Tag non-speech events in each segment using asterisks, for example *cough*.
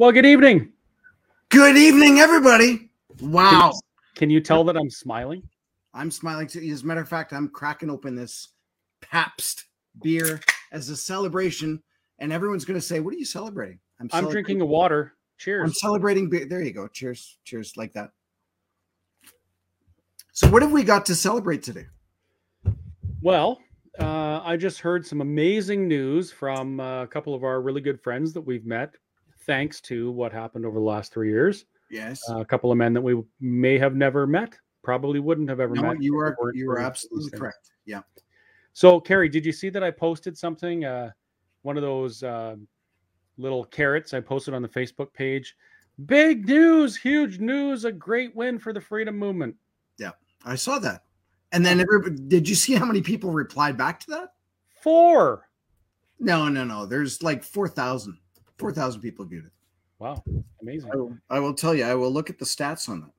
Well, good evening. Good evening, everybody. Wow. Can you tell that I'm smiling? I'm smiling too. As a matter of fact, I'm cracking open this Pabst beer as a celebration, and everyone's going to say, "What are you celebrating?" I'm, I'm drinking a water. Cheers. I'm celebrating beer. There you go. Cheers. Cheers like that. So, what have we got to celebrate today? Well, uh, I just heard some amazing news from uh, a couple of our really good friends that we've met, thanks to what happened over the last three years. Yes, uh, a couple of men that we may have never met, probably wouldn't have ever no, met. You are you are absolutely correct. Yeah. So, Kerry, did you see that I posted something? Uh, one of those uh, little carrots I posted on the Facebook page. Big news, huge news, a great win for the freedom movement. Yeah, I saw that. And then everybody, did you see how many people replied back to that? Four. No, no, no. There's like 4,000. 4,000 people viewed it. Wow. Amazing. I will, I will, tell you, I will look at the stats on that.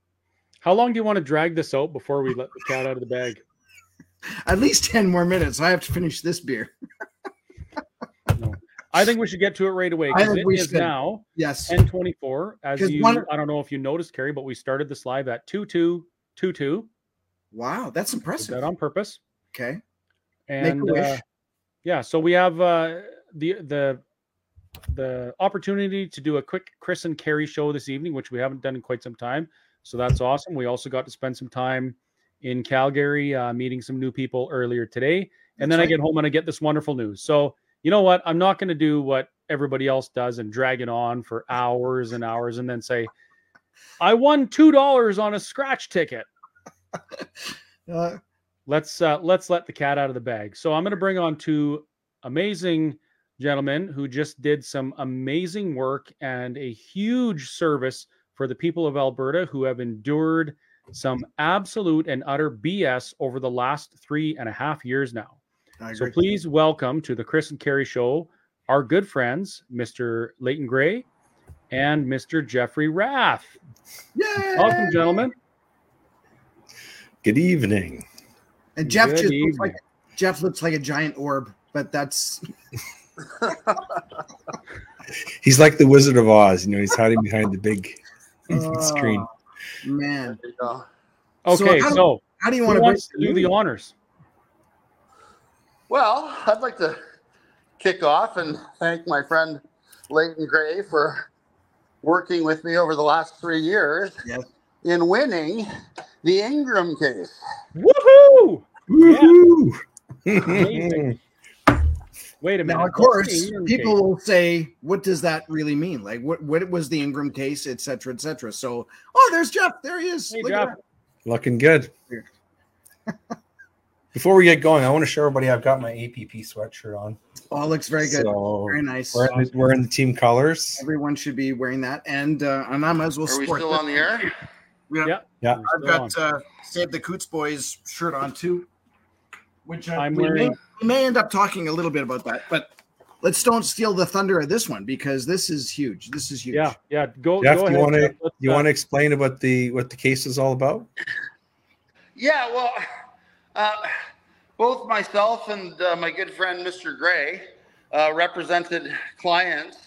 How long do you want to drag this out before we let the cat out of the bag? *laughs* At least 10 more minutes. I have to finish this beer. no. I think we should get to it right away because it is should. now yes 1024. As you, one, I don't know if you noticed, Kerry, but we started this live at 2222. Wow, that's impressive. That on purpose. Okay. And uh, yeah, so we have uh, the the the opportunity to do a quick Chris and Kerry show this evening, which we haven't done in quite some time. So that's awesome. We also got to spend some time in Calgary, uh, meeting some new people earlier today, and that's then right. I get home and I get this wonderful news. So you know what? I'm not going to do what everybody else does and drag it on for hours and hours, and then say, "I won two dollars on a scratch ticket." *laughs* uh, let's uh, let's let the cat out of the bag. So I'm going to bring on two amazing gentlemen who just did some amazing work and a huge service for the people of Alberta who have endured some absolute and utter BS over the last three and a half years now. So please welcome to the Chris and Kerry Show our good friends, Mr. Leighton Grey and Mr. Jeffrey Rath. Yay! Welcome, gentlemen. Good evening. And Jeff Good just looks like Jeff looks like a giant orb, but that's *laughs* *laughs* he's like the Wizard of Oz. You know, he's hiding behind the big *laughs* oh, screen. Man. Okay, so how, so how do you want to do the honors? Well, I'd like to kick off and thank my friend Leighton Grey for working with me over the last three years yes. in winning the Ingram case. Woohoo! Woohoo! Yeah. *laughs* Wait a minute. Now, of course, people case? will say, "What does that really mean? Like, what what was the Ingram case, et cetera, et cetera?" So, oh, there's Jeff. There he is. Hey, Jeff. Looking good. *laughs* Before we get going, I want to show everybody I've got my APP sweatshirt on. Oh, it looks very good. So very nice. We're in, the, we're in, the, team colors. Everyone should be wearing that, and uh, and I might as well. Are we still on the air? Yeah. Yeah. yeah. I've got uh, Save the Coutts Boys shirt on too, which I, I'm we wearing. May, we may end up talking a little bit about that, but let's don't steal the thunder of this one because this is huge. This is huge. Yeah, yeah. Go. Jeff, go you ahead, want to Jeff. you uh, want to explain about the what the case is all about? Yeah. Well, uh, both myself and uh, my good friend Mr. Grey uh, represented clients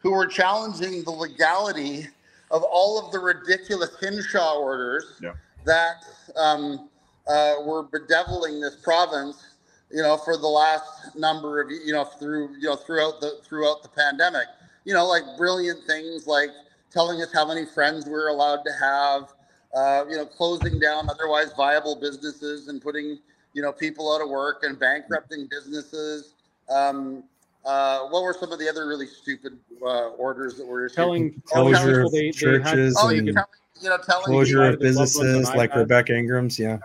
who were challenging the legality of all of the ridiculous Hinshaw orders yeah. that um, uh, were bedeviling this province, you know, for the last number of you know through you know throughout the throughout the pandemic. You know, like brilliant things like telling us how many friends we're allowed to have. Uh, you know, closing down otherwise viable businesses and putting you know people out of work and bankrupting businesses. Um, uh, what were some of the other really stupid uh, orders that were issued? telling *laughs* closure of they, churches oh, and you know, telling closure of businesses like Rebecca Ingram's, yeah.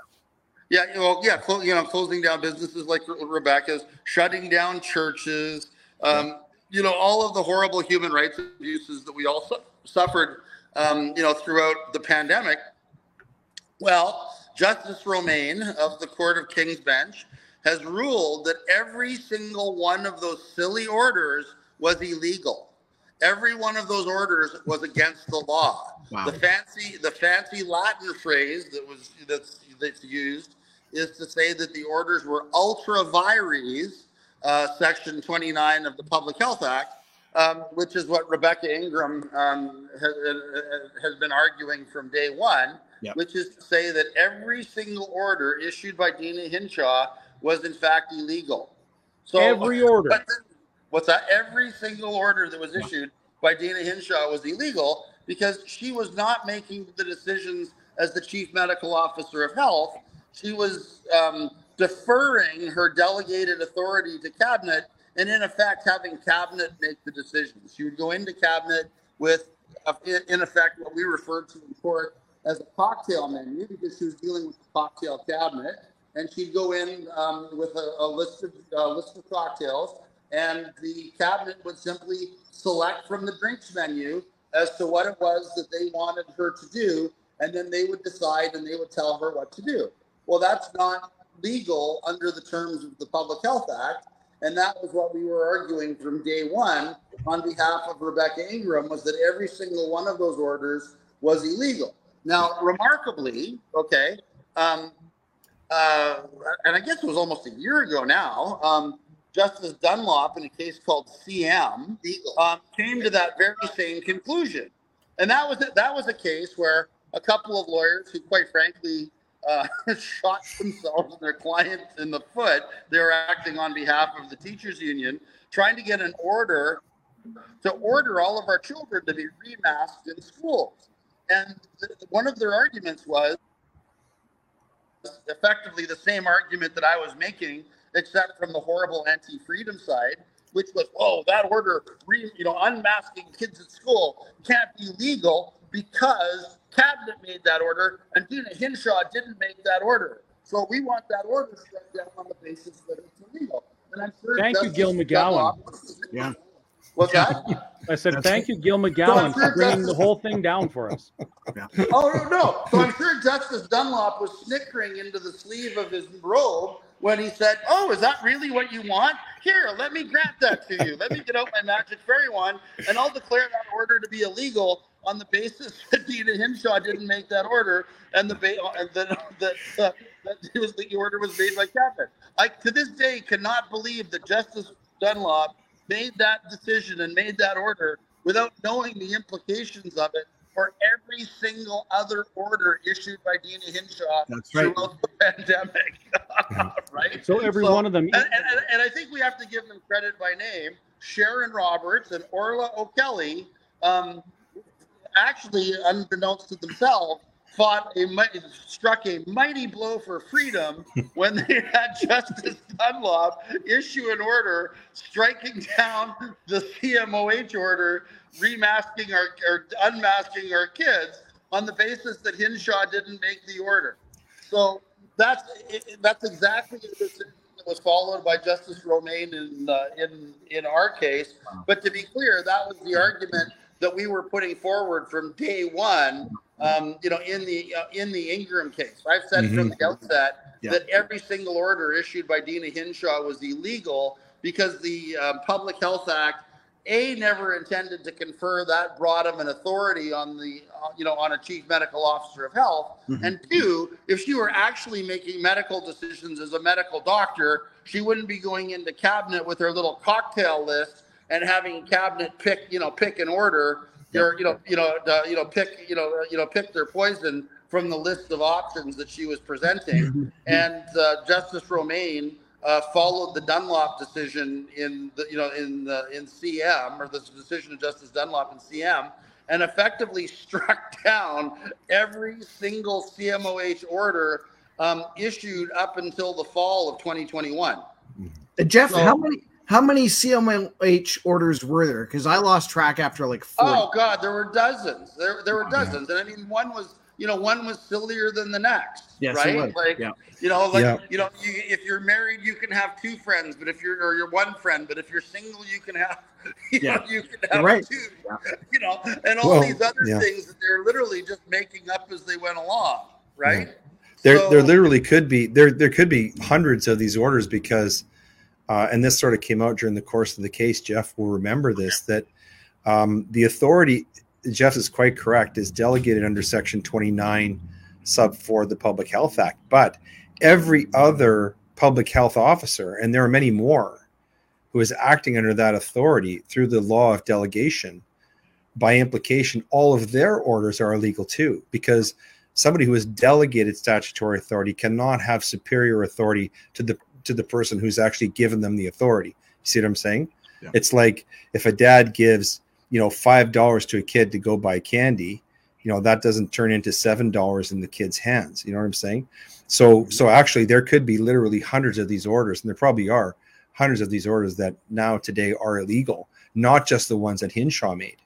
Yeah, well, yeah, cl- you know, closing down businesses like Rebecca's, shutting down churches, um, you know, all of the horrible human rights abuses that we all su- suffered, um, you know, throughout the pandemic. Well, Justice Romaine of the Court of King's Bench has ruled that every single one of those silly orders was illegal. Every one of those orders was against the law. Wow. The fancy, the fancy Latin phrase that was that's that's used is to say that the orders were ultra vires, uh, section 29 of the Public Health Act, um, which is what Rebecca Ingram um, has, has, been arguing from day one, yep. which is to say that every single order issued by Deena Hinshaw was in fact illegal. So every order. What's that? Every single order that was issued by Deena Hinshaw was illegal because she was not making the decisions as the chief medical officer of health. She was um, deferring her delegated authority to cabinet and in effect having cabinet make the decisions. She would go into cabinet with, in effect, what we referred to in court as a cocktail menu because she was dealing with the cocktail cabinet, and she'd go in um, with a, a, list of uh, list of cocktails, and the cabinet would simply select from the drinks menu as to what it was that they wanted her to do, and then they would decide and they would tell her what to do. Well, that's not legal under the terms of the Public Health Act. And that was what we were arguing from day one on behalf of Rebecca Ingram was that every single one of those orders was illegal. Now, remarkably, okay, um, uh, and I guess it was almost a year ago now, um, Justice Dunlop, in a case called CM, um, came to that very same conclusion. And that was that was a case where a couple of lawyers who, quite frankly, uh, *laughs* shot themselves and their clients in the foot. They were acting on behalf of the teachers union, trying to get an order to order all of our children to be remasked in schools. And th- one of their arguments was effectively the same argument that I was making, except from the horrible anti-freedom side, which was, oh, that order, re- you know, unmasking kids at school can't be legal because cabinet made that order, and Deena Hinshaw didn't make that order. So we want that order struck down on the basis that it's illegal. And I'm sure Thank you, Gil McGowan. Yeah. What's that? *laughs* I said, That's thank you, Gil McGowan, for bringing the whole thing down for us. *laughs* Yeah. Oh, no, no. So I'm sure Justice Dunlop was snickering into the sleeve of his robe when he said, Oh, is that really what you want? Here, let me grant that to you. Let me get out my magic fairy wand and I'll declare that order to be illegal on the basis *laughs* that Deena Hinshaw didn't make that order and the ba- and that uh, that it was the order was made by cabinet. I to this day cannot believe that Justice Dunlop made that decision and made that order without knowing the implications of it for every single other order issued by Deena Hinshaw That's right. throughout the *laughs* pandemic. *laughs* right? So every so, one of them. And, and, and, I think we have to give them credit by name. Sharon Roberts and Orlagh O'Kelly um, actually, unbeknownst to themselves, fought a struck a mighty blow for freedom *laughs* when they had Justice Dunlop issue an order striking down the CMOH order, remasking our or unmasking our kids on the basis that Hinshaw didn't make the order. So that's that's exactly the decision that was followed by Justice Romaine in uh, in in our case. But to be clear, that was the argument that we were putting forward from day one. Um, you know, in the uh, in the Ingram case, I've said mm-hmm. from the outset yeah. that every single order issued by Deena Hinshaw was illegal because the uh, Public Health Act a never intended to confer that broad of an authority on the uh, you know on a chief medical officer of health mm-hmm. and two if she were actually making medical decisions as a medical doctor she wouldn't be going into cabinet with her little cocktail list and having cabinet pick, you know, pick an order, or you know, you know, uh, you know, pick, you know, you know, pick their poison from the list of options that she was presenting. Mm-hmm. and uh, Justice Romaine uh, followed the Dunlop decision in the, you know, in the in CM or the decision of Justice Dunlop in CM, and effectively *laughs* struck down every single CMOH order um, issued up until the fall of 2021. Uh, Jeff, so, how many how many CMOH orders were there? Because I lost track after like 40. Oh God, there were dozens. There, there were dozens, and I mean, one was you know one was sillier than the next. Yes, right. Like yeah. you know, like yeah. you know, you, if you're married, you can have two friends, but if you're or you're one friend, but if you're single, you can have *laughs* you yeah. know, you can have right. two. Yeah. You know, and all well, these other things that they're literally just making up as they went along. Right. There, so, there literally could be there. There could be hundreds of these orders because uh, and this sort of came out during the course of the case. Jeff will remember this that um, the authority, Jeff is quite correct, is delegated under Section 29, sub 4 of the Public Health Act. But every other public health officer, and there are many more, who is acting under that authority through the law of delegation, by implication, all of their orders are illegal too, because somebody who has delegated statutory authority cannot have superior authority to the to the person who's actually given them the authority. You see what I'm saying? Yeah. It's like if a dad gives, you know, five dollars to a kid to go buy candy, you know, that doesn't turn into seven dollars in the kid's hands. You know what I'm saying? So so actually there could be literally hundreds of these orders, and there probably are hundreds of these orders that now today are illegal, not just the ones that Hinshaw made.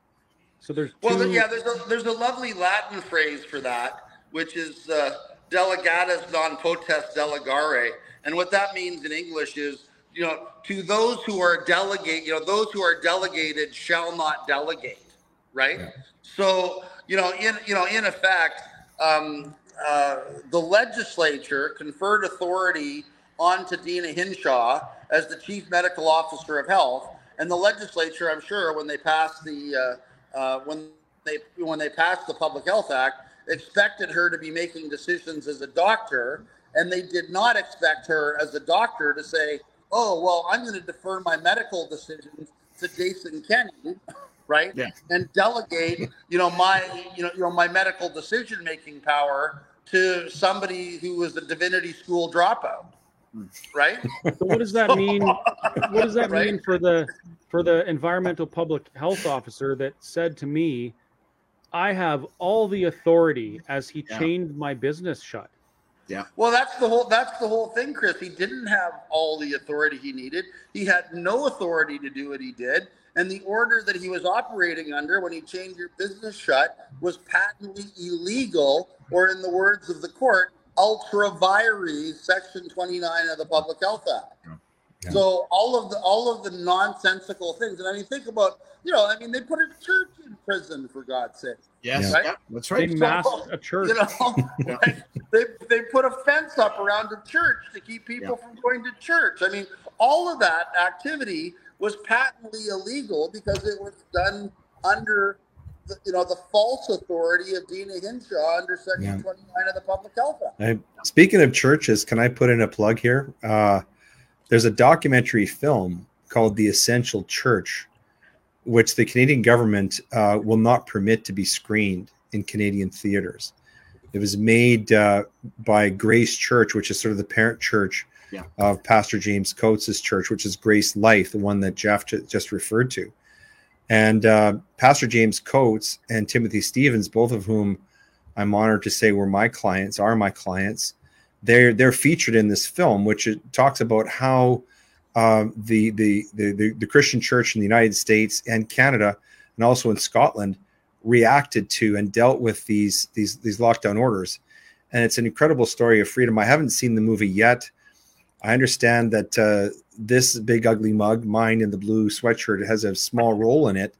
So there's Well, yeah, there's a there's a lovely Latin phrase for that, which is uh, delegatus non potest delegare, and what that means in English is, you know, to those who are delegate, you know, those who are delegated shall not delegate, right? So, you know, in you know, in effect, um, uh, the legislature conferred authority onto Deena Hinshaw as the chief medical officer of health, and the legislature, I'm sure, when they passed the uh, uh, when they when they passed the Public Health Act, expected her to be making decisions as a doctor, and they did not expect her as a doctor to say, "Oh, well, I'm going to defer my medical decisions to Jason Kenney." Right, Yeah. and delegate, you know, my, you know, you know, my medical decision making power to somebody who was a divinity school dropout, right? so what does that mean? *laughs* What does that Right. mean for the for the environmental public health officer that said to me, "I have all the authority as he Yeah. chained my business shut." Well, that's the whole that's the whole thing, Chris. He didn't have all the authority he needed. He had no authority to do what he did, and the order that he was operating under when he changed your business shut was patently illegal, or in the words of the court, ultra vires, section 29 of the Public Health Act. Yeah. So all of the all of the nonsensical things, and I mean, think about you know, I mean, they put a church in prison for God's sake. Yes, Yeah. yeah, that's They right. masked *laughs* a church. You know, like, *laughs* they they put a fence up around the church to keep people from going to church. I mean, all of that activity was patently illegal because it was done under the, you know the false authority of Deena Hinshaw under Section Yeah. 29 of the Public Health Act. I, speaking of churches, can I put in a plug here? Uh, there's a documentary film called The Essential Church, which the Canadian government uh, will not permit to be screened in Canadian theaters. It was made uh, by Grace Church, which is sort of the parent church Yeah. of Pastor James Coates' church, which is Grace Life, the one that Jeff ju- just referred to. And uh, Pastor James Coates and Timothy Stephens, both of whom I'm honored to say were my clients, are my clients. They're they're featured in this film, which talks about how the, the the the the Christian Church in the United States and Canada, and also in Scotland, reacted to and dealt with these these these lockdown orders. And it's an incredible story of freedom. I haven't seen the movie yet. I understand that uh, this big ugly mug, mine in the blue sweatshirt, has a small role in it.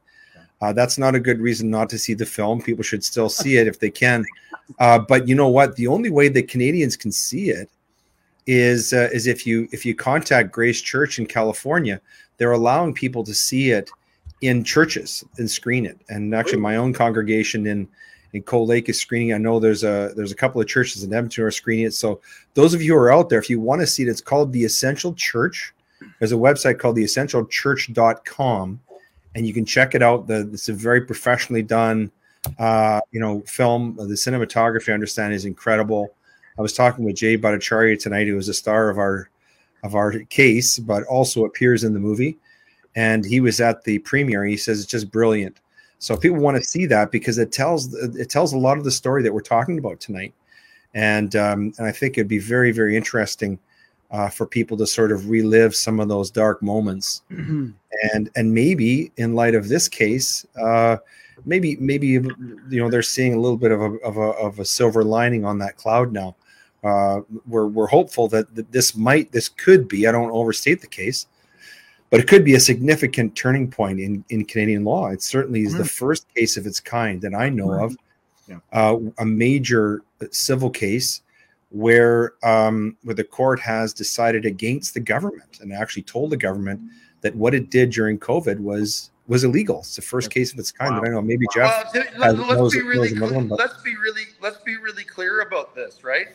Uh, that's not a good reason not to see the film. People should still see it if they can. Uh, but you know what? The only way that Canadians can see it is uh, is if you if you contact Grace Church in California, they're allowing people to see it in churches and screen it. And actually, my own congregation in in Cold Lake is screening. I know there's a there's a couple of churches in Edmonton are screening it. So those of you who are out there, if you want to see it, it's called the Essential Church. There's a website called theessentialchurch.com and you can check it out. The it's a very professionally done, uh, you know, film. The cinematography, I understand, is incredible. I was talking with Jay Bhattacharya tonight, who is a star of our of our case, but also appears in the movie. And he was at the premiere. He says it's just brilliant. So people want to see that because it tells it tells a lot of the story that we're talking about tonight. And um, and I think it'd be very very interesting uh, for people to sort of relive some of those dark moments. *clears throat* And and maybe in light of this case uh maybe maybe you know they're seeing a little bit of a of a, of a silver lining on that cloud now. Uh we're we're hopeful that, that this might this could be i don't overstate the case but it could be a significant turning point in in canadian law. It certainly is the first case of its kind that i know of. Yeah. uh, a major civil case where um where the court has decided against the government and actually told the government that what it did during COVID was was illegal. It's the first case of its kind Wow. that I know. Maybe Jeff. Well, th- has- let, knows- us be really knows another clear, one, but- let's be really let's be really clear about this, right?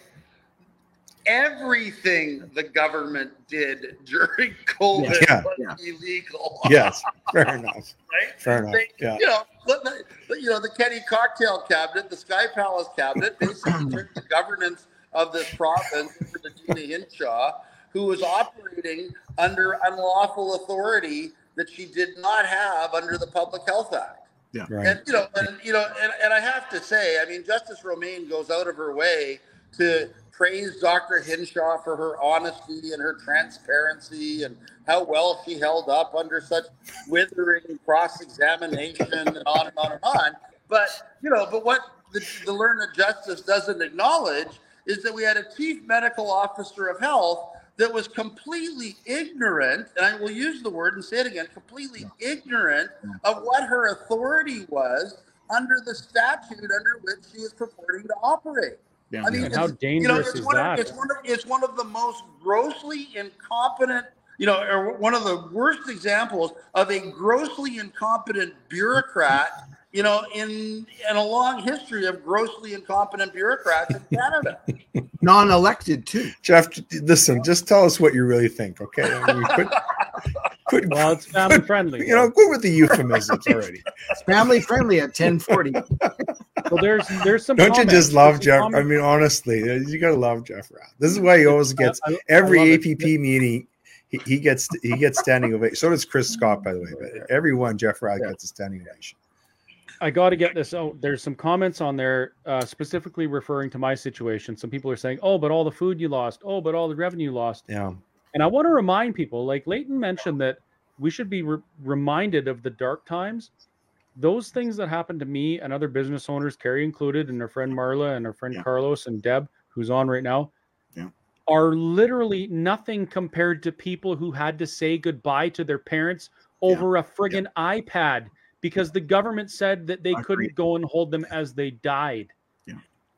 everything the government did *laughs* during COVID Yeah. was Yeah. illegal. Yes, *laughs* fair enough. right? Fair enough. They- Yeah. You know, but the, you know, the Kenney Cocktail Cabinet, the Sky Palace Cabinet, basically *clears throat* turned the governance of this province over to Deena Hinshaw, who was operating under unlawful authority that she did not have under the Public Health Act. Right. And you know, and you know, and, and I have to say, I mean, Justice Romaine goes out of her way to praise Dr. Hinshaw for her honesty and her transparency and how well she held up under such withering cross-examination and on and on and on. But you know, but what the, the learned justice doesn't acknowledge is that we had a chief medical officer of health that was completely ignorant, and I will use the word and say it again, completely ignorant of what her authority was under the statute under which she is purporting to operate. Yeah. I mean, how it's- you know, dangerous it's is one that? Of, it's one of it's one of the most grossly incompetent, you know, or one of the worst examples of a grossly incompetent bureaucrat, you know, in in a long history of grossly incompetent bureaucrats in Canada. *laughs* non-elected too. Jeff, listen, just tell us what you really think, okay? I mean, quit, *laughs* quit, Well, it's family friendly. you know, go with the euphemisms already. *laughs* It's family friendly at 1040. well, there's there's some. Don't you just love There's some Jeff? I mean, honestly, uh, you gotta love Jeff Rath. This is why he always gets I- I every love it. APP meeting. He, he gets he gets standing ovation. So does Chris Scott, by the way. But everyone, Jeff Rath Yeah. gets a standing ovation. I got to get this out. There's some comments on there uh, specifically referring to my situation. Some people are saying, "Oh, but all the food you lost. Oh, but all the revenue lost." Yeah, And I want to remind people, like Leighton mentioned, that we should be re- reminded of the dark times. Those things that happened to me and other business owners, Kerry included, and her friend Marla and her friend Yeah. Carlos and Deb, who's on right now, Yeah. are literally nothing compared to people who had to say goodbye to their parents over a friggin' iPad because the government said that they couldn't go and hold them as they died. Yeah.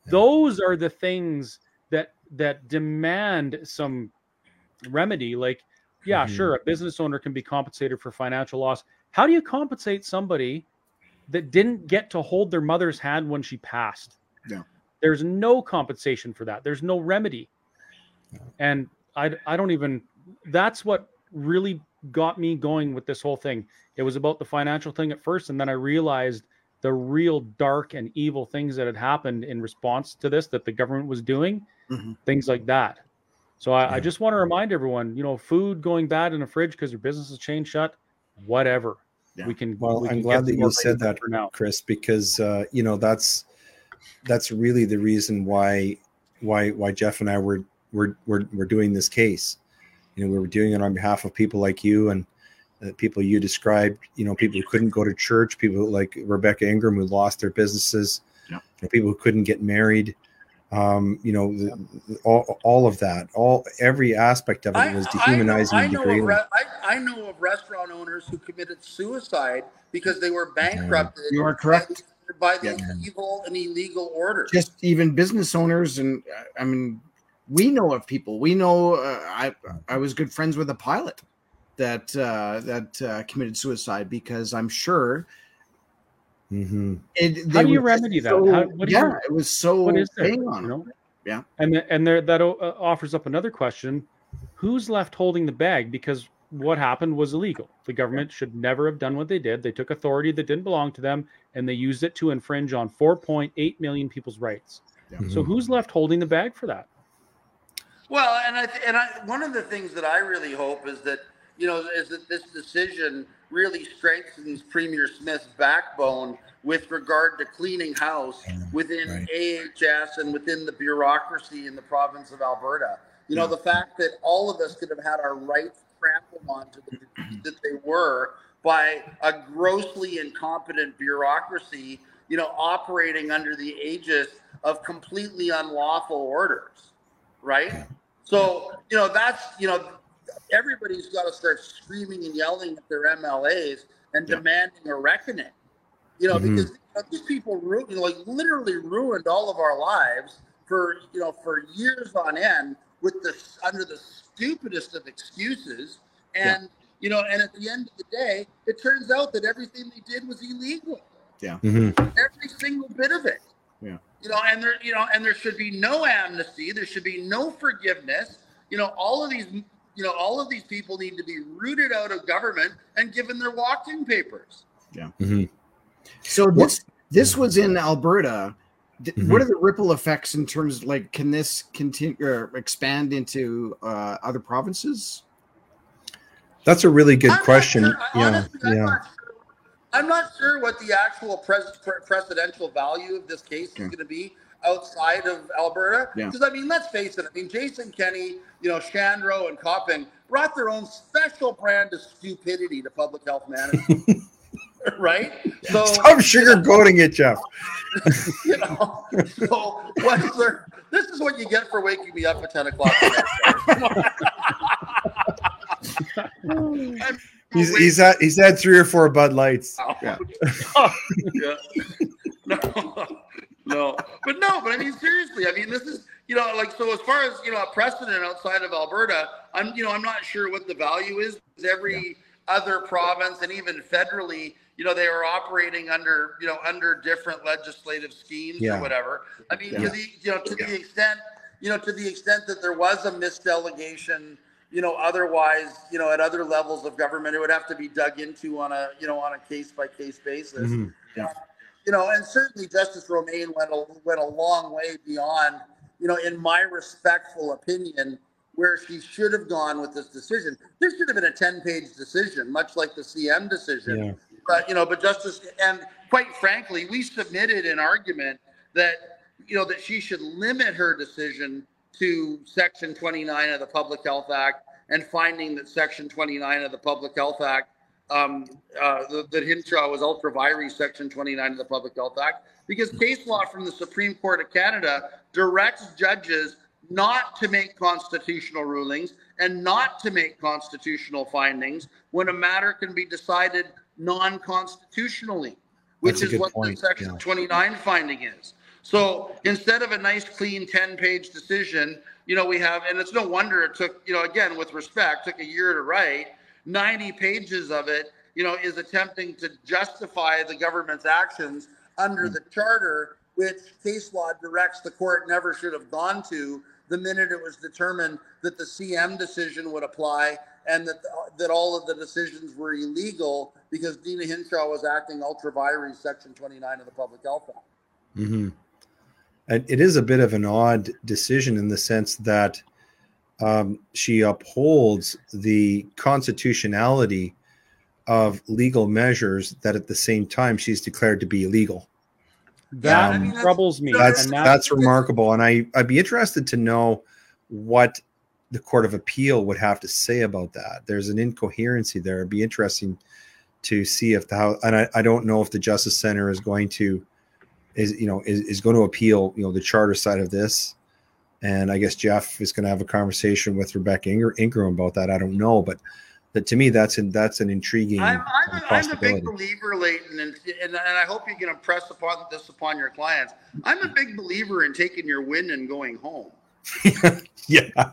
Those are the things that that demand some remedy. Like, yeah, Mhm. sure, a business owner can be compensated for financial loss. How do you compensate somebody that didn't get to hold their mother's hand when she passed? Yeah. There's no compensation for that. There's no remedy. And I, I don't even, that's what really got me going with this whole thing. It was about the financial thing at first. And then I realized the real dark and evil things that had happened in response to this that the government was doing, Mhm. things like that. So I, I just want to remind everyone, you know, food going bad in a fridge because your business is chain shut, whatever. Yeah. We can. Well, we I'm glad that you said that. for now. Chris, because uh, you know that's that's really the reason why why why Jeff and I were were were, were doing this case. You know, we were doing it on behalf of people like you and uh, people you described. You know, people who couldn't go to church, people like Rebecca Ingram who lost their businesses, Yeah. you know, people who couldn't get married. Um, you know, the, the- all all of that, all every aspect of it was dehumanizing I and know, I know, degrading. of, re- I, I know of restaurant owners who committed suicide because they were bankrupted. You are correct. By the Yeah. evil and illegal orders. Just even business owners, and uh, I mean, we know of people. We know. Uh, I I was good friends with a pilot that uh, that uh, committed suicide because I'm sure Mhm. it. How do you were just remedy that? so- How- what yeah, you- it was so what is there? hang on. You know? Yeah. And and there that uh, offers up another question: Who's left holding the bag? Because what happened was illegal. The government should never have done what they did. They took authority that didn't belong to them, and they used it to infringe on 4.8 million people's rights. So Mhm. who's left holding the bag for that? Well, and I th- and I one of the things that I really hope is that you know is that this decision really strengthens Premier Smith's backbone with regard to cleaning house mm, within right. AHS and within the bureaucracy in the province of Alberta. You know, mm. the fact that all of us could have had our rights trampled on to the degree that they were by a grossly incompetent bureaucracy, you know, operating under the aegis of completely unlawful orders, right? So, you know, that's, you know, everybody's got to start screaming and yelling at their MLAs and Yeah. demanding a reckoning, you know, Mhm. because you know, these people, ru- you know, like literally ruined all of our lives for, you know, for years on end with this under the stupidest of excuses. And, you know, and at the end of the day, it turns out that everything they did was illegal Mhm. every single bit of it. Yeah. You know, and there, you know, and there should be no amnesty. There should be no forgiveness. You know, all of these, you know, all of these people need to be rooted out of government and given their walking papers. Yeah. Mhm. So this this was in Alberta. Th- Mhm. What are the ripple effects in terms like can this continue or expand into uh, other provinces? That's a really good I'm not question. sure- yeah, honestly, I'm yeah. Not sure- I'm not sure what the actual pres- pre- precedential value of this case is Okay. going to be outside of Alberta. Yeah. Because I mean, let's face it. I mean, Jason Kenney, you know, Shandro and Copping brought their own special brand of stupidity to public health management. *laughs* right? So Stop sugarcoating it, Jeff. *laughs* you know, so what's there? This is what you get for waking me up at ten o'clock. I'm *laughs* He's he's had he's had three or four Bud Lights. Oh. Yeah. *laughs* yeah. *laughs* No, no, but no, but I mean seriously. I mean this is you know like so as far as you know a precedent outside of Alberta, I'm you know I'm not sure what the value is. Because every other province and even federally, you know, they are operating under you know under different legislative schemes Yeah. or whatever. I mean, Yeah. to the you know to the extent you know to the extent that there was a misdelegation you know, otherwise, you know, at other levels of government, it would have to be dug into on a, you know, on a case by case basis. Mhm. You know, and certainly Justice Romaine went a, went a long way beyond, you know, in my respectful opinion, where she should have gone with this decision. This should have been a 10 page decision, much like the CM decision. Yeah. But, you know, but Justice, and quite frankly, we submitted an argument that, you know, that she should limit her decision to Section 29 of the Public Health Act and finding that Section 29 of the Public Health Act, um, uh, that Hinshaw was ultra vires Section 29 of the Public Health Act, because case law from the Supreme Court of Canada directs judges not to make constitutional rulings and not to make constitutional findings when a matter can be decided non-constitutionally, which is what point, the Section yeah. 29 finding is. So instead of a nice, clean 10 page decision, you know, we have, and it's no wonder it took, you know, again, with respect, took a year to write. 90 pages of it, you know, is attempting to justify the government's actions under the charter, which case law directs the court never should have gone to the minute it was determined that the CM decision would apply and that that all of the decisions were illegal because Deena Hinshaw was acting ultra vires Section 29 of the Public Health Act. hmm And it is a bit of an odd decision in the sense that um, she upholds the constitutionality of legal measures that at the same time she's declared to be illegal. That I mean, that's- troubles me. That's and that's remarkable, and I I'd be interested to know what the Court of Appeal would have to say about that. There's an incoherency there. It'd be interesting to see if the how, and I, I don't know if the Justice Center is going to is you know is, is going to appeal you know the charter side of this, and I guess Jeff is going to have a conversation with Rebecca Inger, Ingram about that. I don't know, but that to me that's an that's an intriguing I'm, I'm, a, I'm a big believer, Leighton, and, and, and I hope you can impress upon this upon your clients. I'm a big believer in taking your win and going home. *laughs* yeah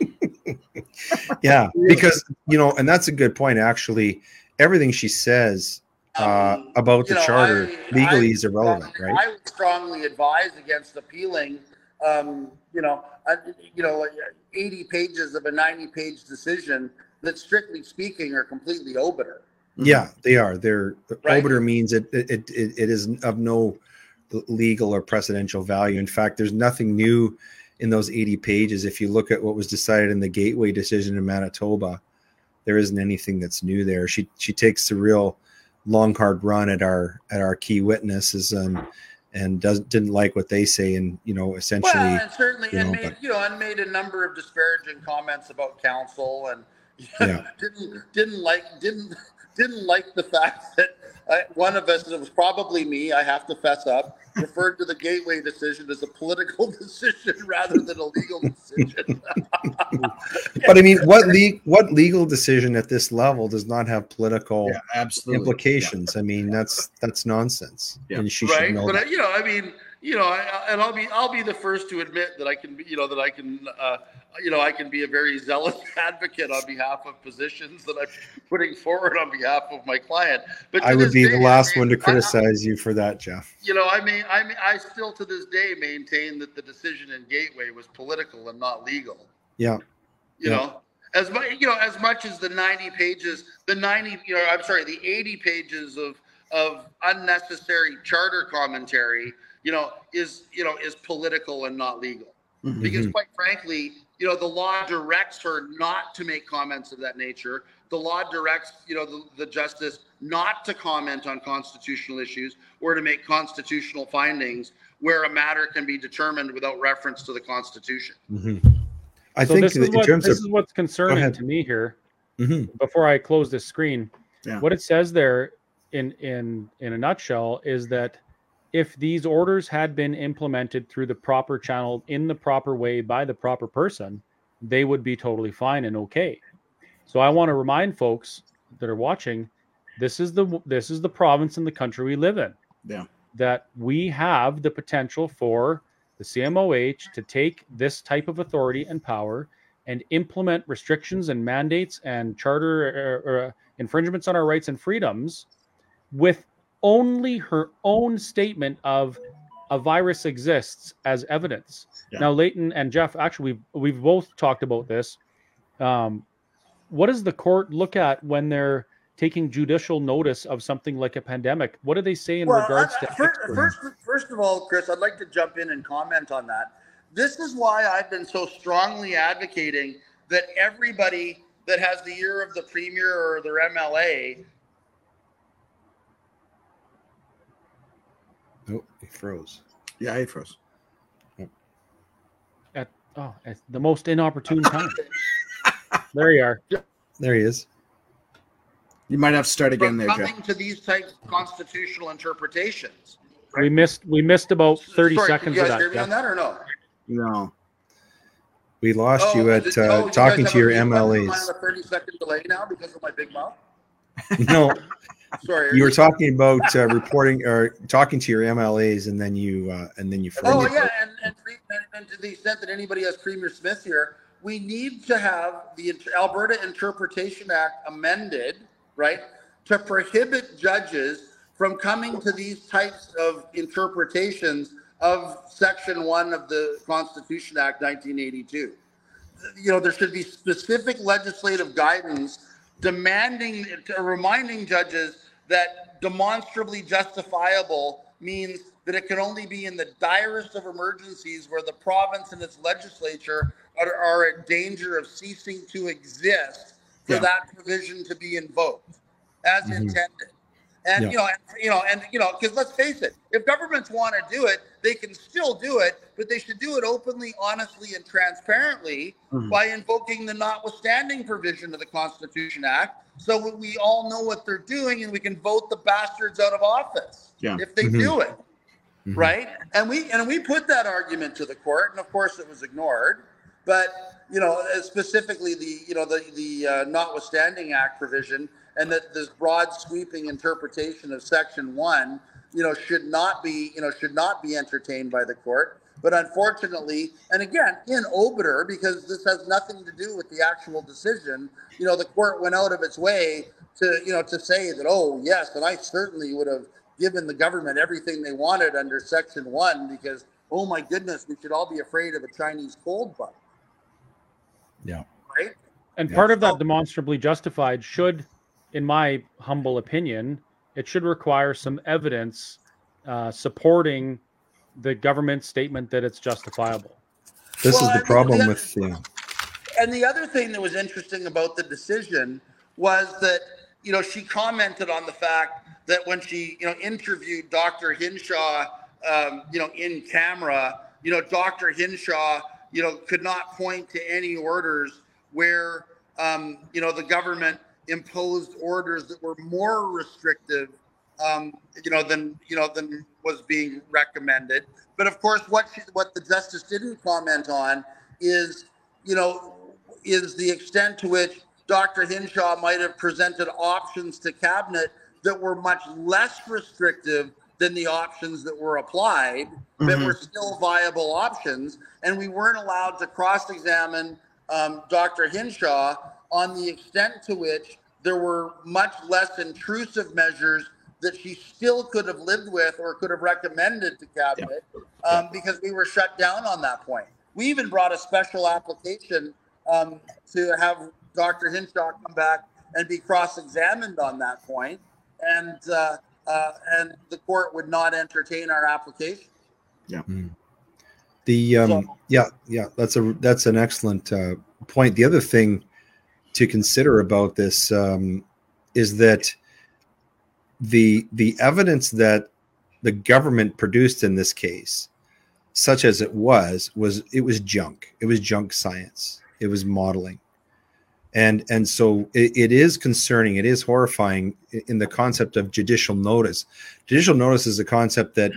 *laughs* yeah because you know and that's a good point actually everything she says uh, Um, about the know, charter I- legally I is irrelevant strongly- right I would strongly advise against appealing. Um, you know, uh, you know, 80 pages of a 90 page decision that, strictly speaking, are completely obiter. yeah they are they're Right. obiter means it it, it it is of no legal or precedential value in fact there's nothing new in those 80 pages if you look at what was decided in the gateway decision in manitoba there isn't anything that's new there she she takes the real long hard run at our at our key witnesses um, and and doesn't didn't like what they say and you know essentially Well, and certainly, you and know, made but- you know, and made a number of disparaging comments about counsel, and *laughs* Yeah. didn't didn't like didn't didn't like the fact that uh, one of us, and it was probably me, I have to fess up, referred to the gateway decision as a political *laughs* decision rather than a legal decision. *laughs* but i mean what le- what legal decision at this level does not have political Yeah, absolutely. implications i mean that's that's nonsense Yeah. and she should right? know But that. you know, I mean, you know, I, and I'll be I'll be the first to admit that I can you know, that I can, uh, you know, I can be a very zealous *laughs* advocate on behalf of positions that I'm putting forward on behalf of my client. But I would be day, the last I mean, one to criticize I, you for that, Jeff. You know, I mean, I mean, I still to this day maintain that the decision in Gateway was political and not legal. Yeah. You yeah. know, as much you know, as much as the 90 pages, the 90, you know, I'm sorry, the 80 pages of of unnecessary charter commentary you know, is you know is political and not legal. Mm-hmm. Because quite frankly, you know, the law directs her not to make comments of that nature. The law directs, you know, the, the justice not to comment on constitutional issues or to make constitutional findings where a matter can be determined without reference to the Constitution. Mm-hmm. I so think this, is what, this of, is what's concerning to me here. Mm-hmm. Before I close this screen, yeah. what it says there in in in a nutshell is that if these orders had been implemented through the proper channel in the proper way by the proper person, they would be totally fine and okay. So I want to remind folks that are watching, this is the this is the province and the country we live in. Yeah. That we have the potential for the CMOH to take this type of authority and power and implement restrictions and mandates and charter uh, uh, infringements on our rights and freedoms with only her own statement of a virus exists as evidence. Yeah. Now, Leighton and Jeff, actually, we've we've both talked about this. Um, what does the court look at when they're taking judicial notice of something like a pandemic? What do they say in well, regards I, to first, first, first of all, Chris, I'd like to jump in and comment on that. This is why I've been so strongly advocating that everybody that has the ear of the premier or their MLA Oh, he froze. Yeah, I froze. At oh, at the most inopportune time. *laughs* there you are. There he is. You might have to start again there, coming Jeff. to these types of constitutional interpretations. Right? We missed we missed about thirty Sorry, seconds you guys of that. Hear me on that or no? No. We lost oh, you at uh, oh, talking to your MLAs. I have a thirty second delay now because of my big mouth. *laughs* no, *laughs* Sorry. You were talking about uh, reporting or talking to your MLAs, and then you uh, and then you. Oh yeah, and, and, and to the extent that anybody has Premier Smith here, we need to have the Alberta Interpretation Act amended, right, to prohibit judges from coming to these types of interpretations of Section One of the Constitution Act, 1982. You know, there should be specific legislative guidance demanding, reminding judges that demonstrably justifiable means that it can only be in the direst of emergencies where the province and its legislature are, are at danger of ceasing to exist for yeah. that provision to be invoked as mm-hmm. intended. And yeah. you know, and, you know, and you know, because let's face it, if governments want to do it, they can still do it, but they should do it openly, honestly, and transparently mm-hmm. by invoking the notwithstanding provision of the Constitution Act, so we all know what they're doing, and we can vote the bastards out of office yeah. if they mm-hmm. do it, mm-hmm. right? And we and we put that argument to the court, and of course, it was ignored. But you know, specifically the you know the the uh, notwithstanding act provision and that this broad sweeping interpretation of section one you know should not be you know should not be entertained by the court. But unfortunately and again in obiter because this has nothing to do with the actual decision you know the court went out of its way to you know to say that oh yes and i certainly would have given the government everything they wanted under section one because oh my goodness we should all be afraid of a chinese cold bug yeah. Right? And yeah. part of that demonstrably justified should in my humble opinion, it should require some evidence uh, supporting the government's statement that it's justifiable. This well, is the problem the other, with. Yeah. And the other thing that was interesting about the decision was that you know she commented on the fact that when she you know interviewed Dr. Hinshaw, um, you know in camera, you know Dr. Hinshaw, you know could not point to any orders where um, you know the government imposed orders that were more restrictive, um, you know, than you know than was being recommended. But of course, what she, what the justice didn't comment on is, you know, is the extent to which Dr. Hinshaw might have presented options to cabinet that were much less restrictive than the options that were applied that Mhm. were still viable options. And we weren't allowed to cross examine um, Dr. Hinshaw on the extent to which there were much less intrusive measures that she still could have lived with or could have recommended to cabinet um, because we were shut down on that point. We even brought a special application um, to have Dr. Hinshaw come back and be cross-examined on that point, and uh, uh, and the court would not entertain our application. Yeah. The um, So- yeah, yeah, that's a that's an excellent uh, point. The other thing to consider about this um, is that the the evidence that the government produced in this case, such as it was, was it was junk. It was junk science. It was modeling, and and so it, it is concerning. It is horrifying in the concept of judicial notice. Judicial notice is a concept that.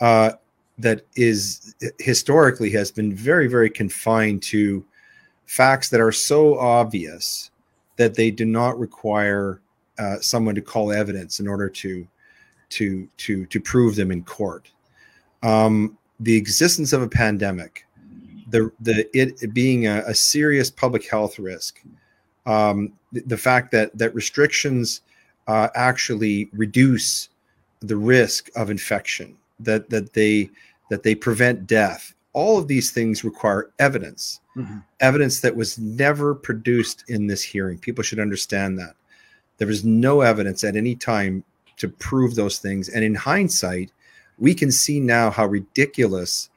Uh, that is historically has been very very confined to facts that are so obvious that they do not require uh, someone to call evidence in order to to to to prove them in court. Um, the existence of a pandemic the the it, being a, a serious public health risk um, the, the fact that that restrictions uh, actually reduce the risk of infection that that they that they prevent death all of these things require evidence Mhm. evidence that was never produced in this hearing people should understand that there was no evidence at any time to prove those things and in hindsight we can see now how ridiculous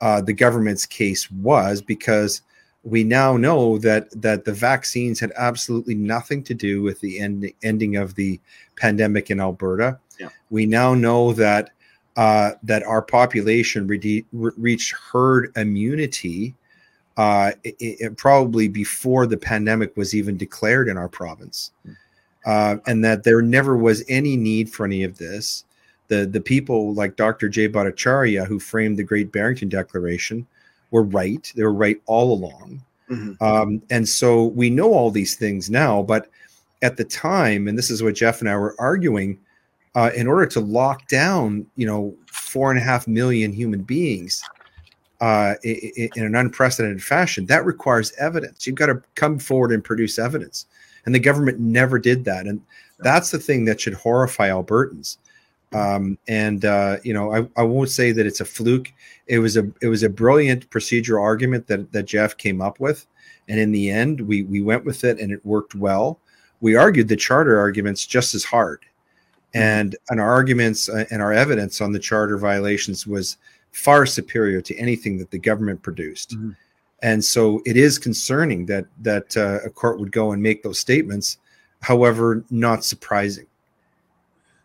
uh, the government's case was because we now know that that the vaccines had absolutely nothing to do with the end, ending of the pandemic in Alberta. Yeah. We now know that uh, that our population re- re- reached herd immunity uh, i- i- probably before the pandemic was even declared in our province, uh, and that there never was any need for any of this. The the people like Dr. Jay Bhattacharya who framed the Great Barrington Declaration were right. They were right all along. Mhm. Um, and so we know all these things now, but at the time, and this is what Jeff and I were arguing, uh, in order to lock down, you know, four and a half million human beings uh, i- i- in an unprecedented fashion, that requires evidence. You've got to come forward and produce evidence, and the government never did that. And that's the thing that should horrify Albertans. Um, and uh, you know, I, I won't say that it's a fluke. It was a it was a brilliant procedural argument that that Jeff came up with, and in the end, we we went with it, and it worked well. We argued the charter arguments just as hard, and and our arguments uh, and our evidence on the charter violations was far superior to anything that the government produced. Mhm. And so it is concerning that that uh, a court would go and make those statements. However, not surprising.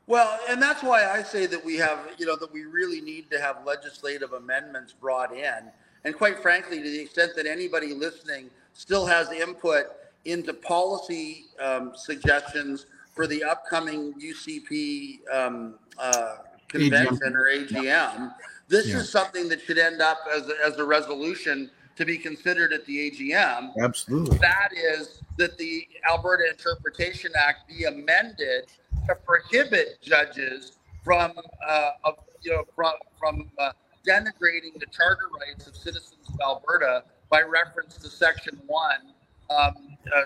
Well, and that's why I say that we have, you know, that we really need to have legislative amendments brought in. And quite frankly, to the extent that anybody listening still has input into policy um, suggestions for the upcoming UCP um, uh, convention or AGM, this Yeah. is something that should end up as a, as a resolution to be considered at the AGM Absolutely. that is that the Alberta Interpretation Act be amended to prohibit judges from, uh, of, you know, from, from uh, denigrating the charter rights of citizens of Alberta by reference to Section One, um, uh, uh,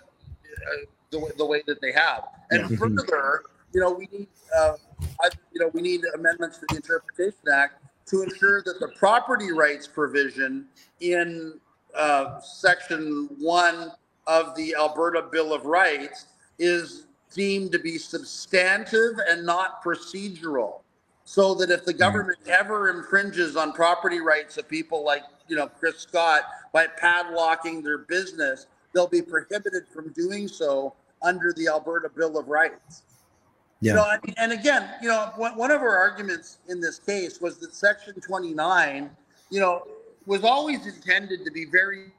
the, way- the way that they have. And Yeah. further, you know, we need, uh, I, you know, we need amendments to the Interpretation Act to ensure that the property rights provision in uh, Section One of the Alberta Bill of Rights is deemed to be substantive and not procedural. So that if the government ever infringes on property rights of people like, you know, Chris Scott by padlocking their business, they'll be prohibited from doing so under the Alberta Bill of Rights. Yeah. You know, I mean, and again, you know, one of our arguments in this case was that Section 29, you know, was always intended to be very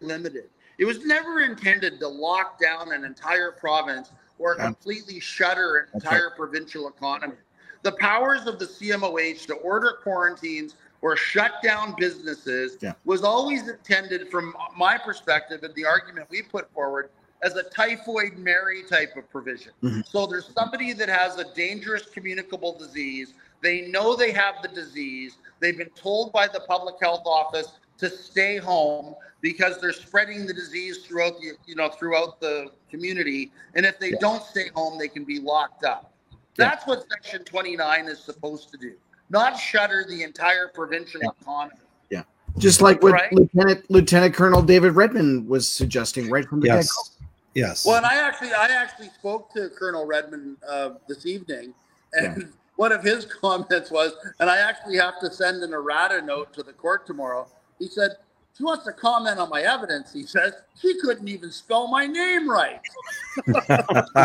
limited. It was never intended to lock down an entire province or Yeah. completely shutter an entire provincial economy. The powers of the CMOH to order quarantines or shut down businesses Yeah. was always intended, from my perspective and the argument we put forward, as a typhoid Mary type of provision. Mhm. So there's somebody that has a dangerous communicable disease. They know they have the disease. They've been told by the public health office to stay home because they're spreading the disease throughout the you know throughout the community. And if they Yeah. don't stay home, they can be locked up. Yeah. That's what Section 29 is supposed to do, not shutter the entire provincial economy. Yeah. economy. Just like what Right. Lieutenant Lieutenant Colonel David Redman was suggesting right from the get-go. Yes. Yes. Well, and I actually, I actually spoke to Colonel Redman uh, this evening, and *laughs* one of his *laughs* comments was, and I actually have to send an errata note to the court tomorrow. He said she wants to comment on my evidence. He says she couldn't even spell my name right.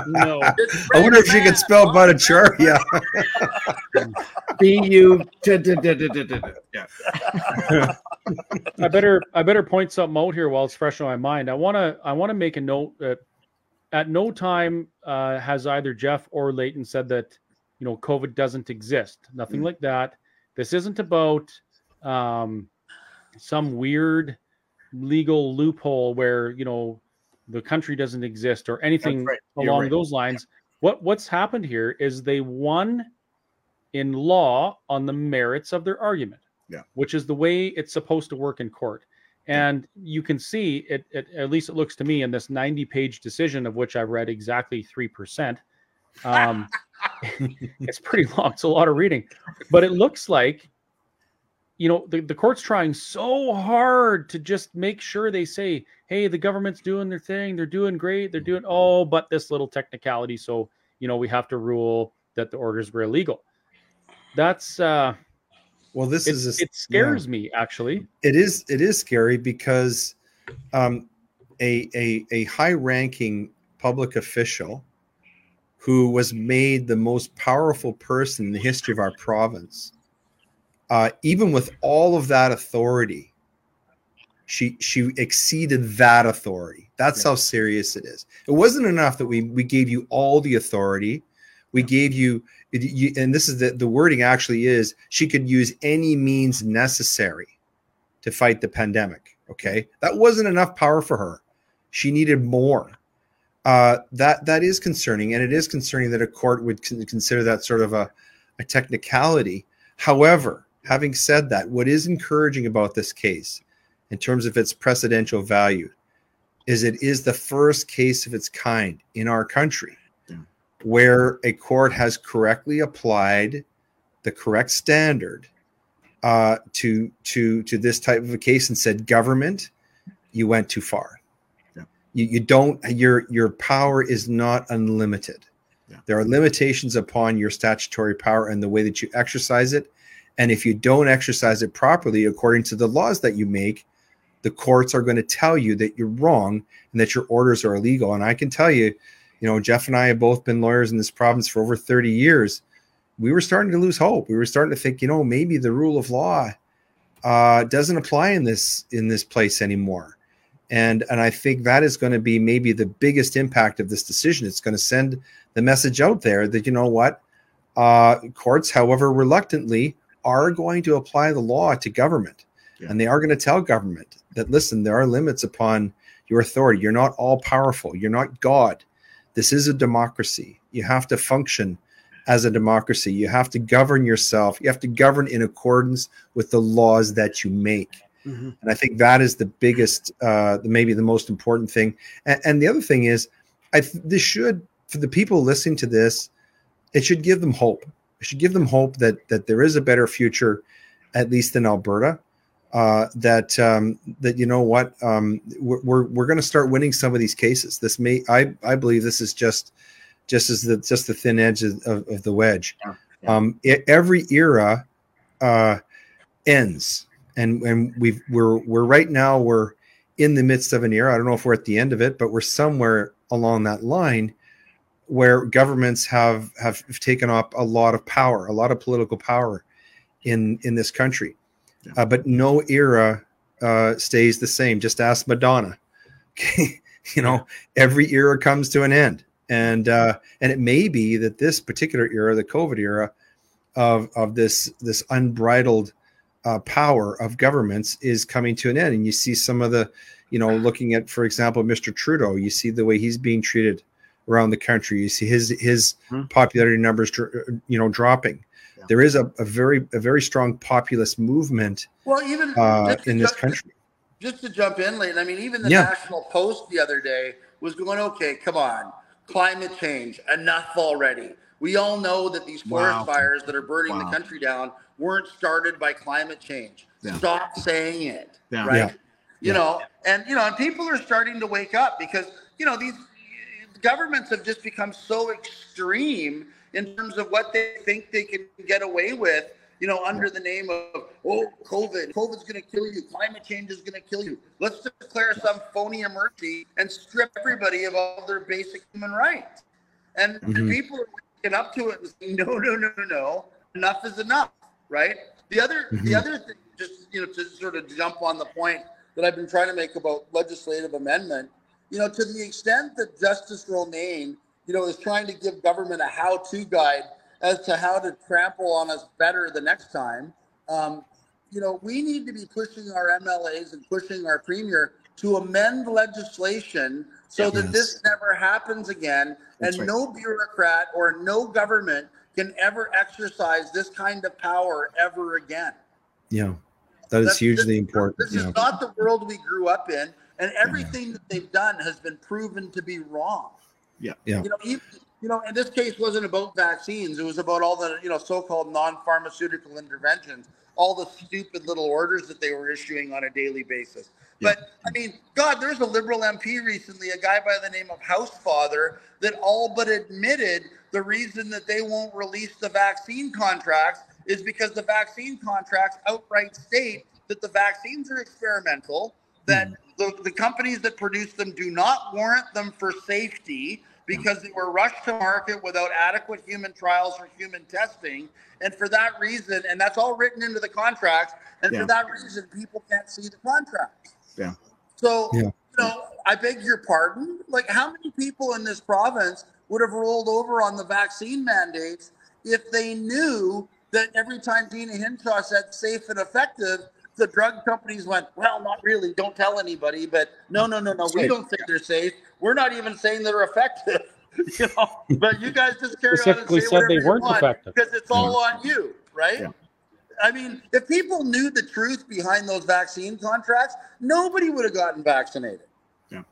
No. I wonder if she Red could spell Man. Bhattacharya. B U. Yeah. I better I better point something out here while it's fresh in my mind. I want to I want to make a note that at no time uh, has either Jeff or Leighton said that you know COVID doesn't exist. Nothing Mm. like that. This isn't about um, some weird legal loophole where you know the country doesn't exist or anything right. Along right. those lines. What what's happened here is they won in law on the merits of their argument. Yeah. Which is the way it's supposed to work in court. And you can see it, it at least it looks to me in this 90 page decision of which I've read exactly 3%. Um, *laughs* it's pretty long. It's a lot of reading, but it looks like, you know, the, the court's trying so hard to just make sure they say, hey, the government's doing their thing. They're doing great. They're doing, oh, but this little technicality. So, you know, we have to rule that the orders were illegal. That's, uh, well, this it, is a, it scares me actually. it is it is scary because um, a a a high ranking public official who was made the most powerful person in the history of our province, uh, even with all of that authority, she she exceeded that authority. That's how serious it is. It wasn't enough that we we gave you all the authority. We gave you, you and this is the, the wording actually is she could use any means necessary to fight the pandemic. Okay. That wasn't enough power for her. She needed more. Uh, that that is concerning, and it is concerning that a court would con- consider that sort of a, a technicality. However, having said that, what is encouraging about this case, in terms of its precedential value, is it is the first case of its kind in our country Yeah. where a court has correctly applied the correct standard uh, to to to this type of a case and said, government, you went too far. Yeah. You, you don't your your power is not unlimited. Yeah. There are limitations upon your statutory power and the way that you exercise it. And if you don't exercise it properly according to the laws that you make, the courts are going to tell you that you're wrong and that your orders are illegal. And I can tell you, you know, Jeff and I have both been lawyers in this province for over 30 years. We were starting to lose hope. We were starting to think, you know, maybe the rule of law uh, doesn't apply in this in this place anymore. And and I think that is going to be maybe the biggest impact of this decision. It's going to send the message out there that you know what, uh, courts, however reluctantly, are going to apply the law to government, Yeah. and they are going to tell government that listen, there are limits upon your authority. You're not all powerful. You're not God. This is a democracy. You have to function as a democracy. You have to govern yourself. You have to govern in accordance with the laws that you make. Mhm. And I think that is the biggest, uh, maybe the most important thing. And, and the other thing is, I th- this should for the people listening to this, it should give them hope. It should give them hope that that there is a better future, at least in Alberta. Uh, that um, that you know what um, we're we're, we're going to start winning some of these cases. This may I I believe this is just just as the just the thin edge of, of, the wedge. Yeah, yeah. Um, e- every era uh, ends, and and we've we're we're right now we're in the midst of an era. I don't know if we're at the end of it, but we're somewhere along that line where governments have have taken up a lot of power, a lot of political power in in this country. Yeah. Uh, but no era uh, stays the same. Just ask Madonna. Okay, *laughs* you know, every era comes to an end, and uh, and it may be that this particular era, the COVID era, of of this this unbridled uh, power of governments is coming to an end, and you see some of the you know, looking at, for example, Mr. Trudeau, you see the way he's being treated around the country. You see his his Hmm. popularity numbers, you know, dropping. Yeah. There is a, a very a very strong populist movement Well, even uh, in this ju- country. just to jump in, Leighton, I mean, even the Yeah. National Post the other day was going, okay, come on, climate change, enough already. We all know that these forest Wow. fires that are burning Wow. the country down weren't started by climate change. Yeah. Stop saying it. Yeah. Right. Yeah. You know, and you know, and people are starting to wake up because you know these governments have just become so extreme in terms of what they think they can get away with. You know, under the name of oh, COVID, COVID's going to kill you. Climate change is going to kill you. Let's declare some phony emergency and strip everybody of all their basic human rights. And, and Mhm. people are waking up to it and saying, no, no, no, no, no. Enough is enough, right? The other, the Mhm. other thing, just you know, to sort of jump on the point that I've been trying to make about legislative amendment, you know, to the extent that Justice Romaine, you know, is trying to give government a how-to guide as to how to trample on us better the next time. Um, you know, we need to be pushing our MLAs and pushing our premier to amend legislation so that this never happens again, That's and right. no bureaucrat or no government can ever exercise this kind of power ever again. Yeah, that is That's- hugely this- important. This yeah. is not the world we grew up in, and everything that they've done has been proven to be wrong. Yeah. Yeah. You know, even, you know, and this case wasn't about vaccines. It was about all the you know so-called non-pharmaceutical interventions, all the stupid little orders that they were issuing on a daily basis. But I mean, God, there's a liberal MP recently, a guy by the name of Housefather, that all but admitted the reason that they won't release the vaccine contracts is because the vaccine contracts outright state that the vaccines are experimental, that hmm. The, the companies that produce them do not warrant them for safety because they were rushed to market without adequate human trials or human testing. And for that reason, and that's all written into the contracts, and Yeah. for that reason, people can't see the contracts. Yeah. So, Yeah. you know, I beg your pardon. Like, how many people in this province would have rolled over on the vaccine mandates if they knew that every time Deena Hinshaw said safe and effective, the drug companies went, well, not really. Don't tell anybody. But no, no, no, no. We don't think they're safe. We're not even saying they're effective. *laughs* you know, but you guys just carry on and say said whatever they you weren't want effective. because it's all on you, right? Yeah. I mean, if people knew the truth behind those vaccine contracts, nobody would have gotten vaccinated. Yeah,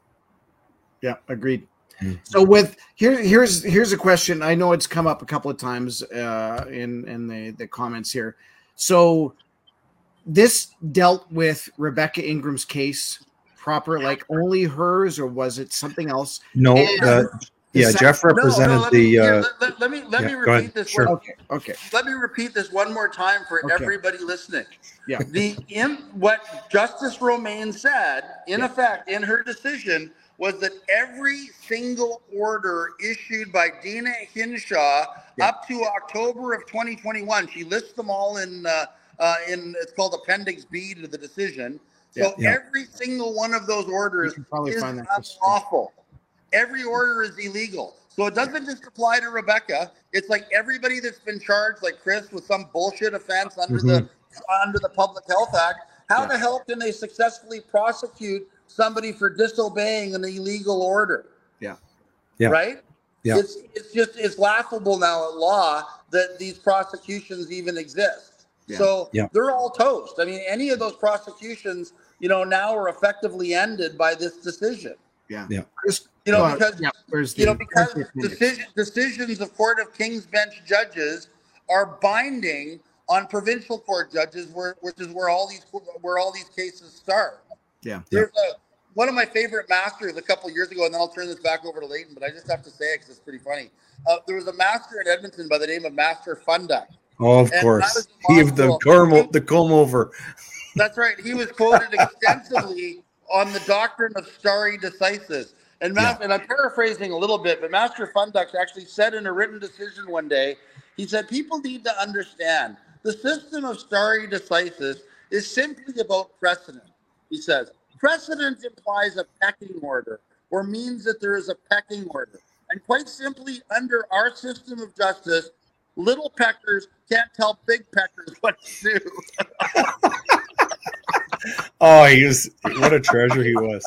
Yeah. agreed. Mm. So with here, here's here's a question. I know it's come up a couple of times uh, in in the the comments here. So this dealt with Rebecca Ingram's case proper, like only hers, or was it something else? No, uh, yeah, the Jeff No, no, represented let me, the. here, Uh, let, let- let me let yeah, me repeat this. Sure. One, Okay, okay, let me repeat this one more time for Okay. everybody listening. Yeah. The in, what Justice Romaine said, in Yeah. effect, in her decision, was that every single order issued by Deena Hinshaw Yeah. up to October of 2021, she lists them all in uh, uh, in it's called Appendix B to the decision. So Yeah. Yeah. every single one of those orders is unlawful. Every order is illegal. So it doesn't just apply to Rebecca. It's like everybody that's been charged, like Chris, with some bullshit offense under the under the Public Health Act. How Yeah. the hell can they successfully prosecute somebody for disobeying an illegal order? Yeah. Yeah. Right? Yeah. It's it's just it's laughable now at law that these prosecutions even exist. Yeah. So Yeah. they're all toast. I mean, any of those prosecutions, you know, now are effectively ended by this decision. Yeah. Yeah. You know, uh, because yeah, where's you know, because where's decision, decisions of Court of King's Bench judges are binding on provincial court judges, where, which is where all these where all these cases start. Yeah. There's a, one of my favorite masters a couple years ago, and then I'll turn this back over to Leighton, but I just have to say it because it's pretty funny. Uh, there was a master in Edmonton by the name of Master Funduk. Oh, of and course, he of the comb, the comb over. That's right. He was quoted extensively on the doctrine of stare decisis. And, Mas- and I'm paraphrasing a little bit, but Master Fundux actually said in a written decision one day, he said, people need to understand the system of stare decisis is simply about precedent. He says, precedent implies a pecking order or means that there is a pecking order. And quite simply, under our system of justice, little peckers can't tell big peckers what to do. *laughs* oh, he was what a treasure he was.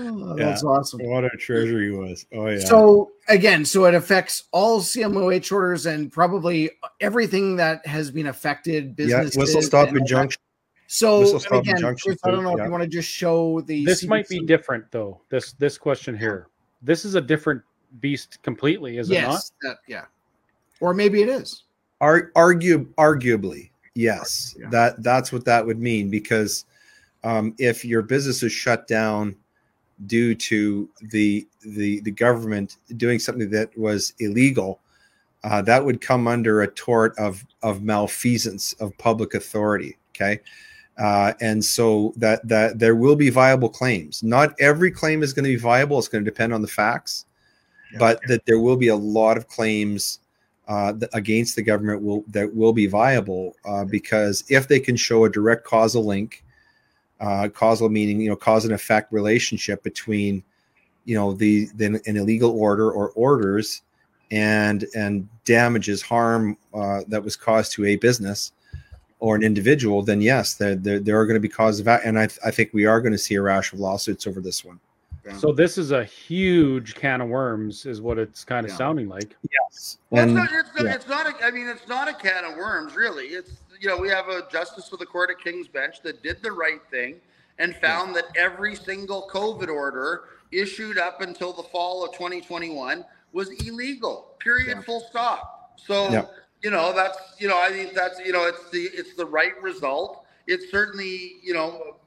Oh, that's yeah. awesome. What a treasure he was. Oh yeah. So again, so it affects all CMOH orders and probably everything that has been affected. Business. Yeah, whistle stop injunction. So again, Chris, I don't know yeah. if you want to just show the. This CBC. might be different though. This this question here. This is a different beast completely, is yes, it not? yeah. Or maybe it is. Ar- argue, arguably, yes. Yeah. That that's what that would mean because um, if your business is shut down due to the the the government doing something that was illegal, uh, that would come under a tort of of malfeasance of public authority. Okay. Uh, and so that that there will be viable claims. Not every claim is going to be viable. It's going to depend on the facts, yeah, but that there will be a lot of claims uh, against the government will that will be viable uh, because if they can show a direct causal link, uh, causal meaning you know cause and effect relationship between you know the, the an illegal order or orders and and damages harm uh, that was caused to a business or an individual, then yes, there, there, there are going to be causes of and I, I think we are going to see a rash of lawsuits over this one. So this is a huge can of worms, is what it's kind of yeah. sounding like. Yes, well, and, it's, not, it's, yeah. it's not. A, I mean, it's not a can of worms, really. It's you know we have a justice of the court of King's Bench that did the right thing and found yeah. that every single COVID order issued up until the fall of 2021 was illegal. Period. Full stop. So you know that's you know I think that's you know it's the it's the right result. It's certainly you know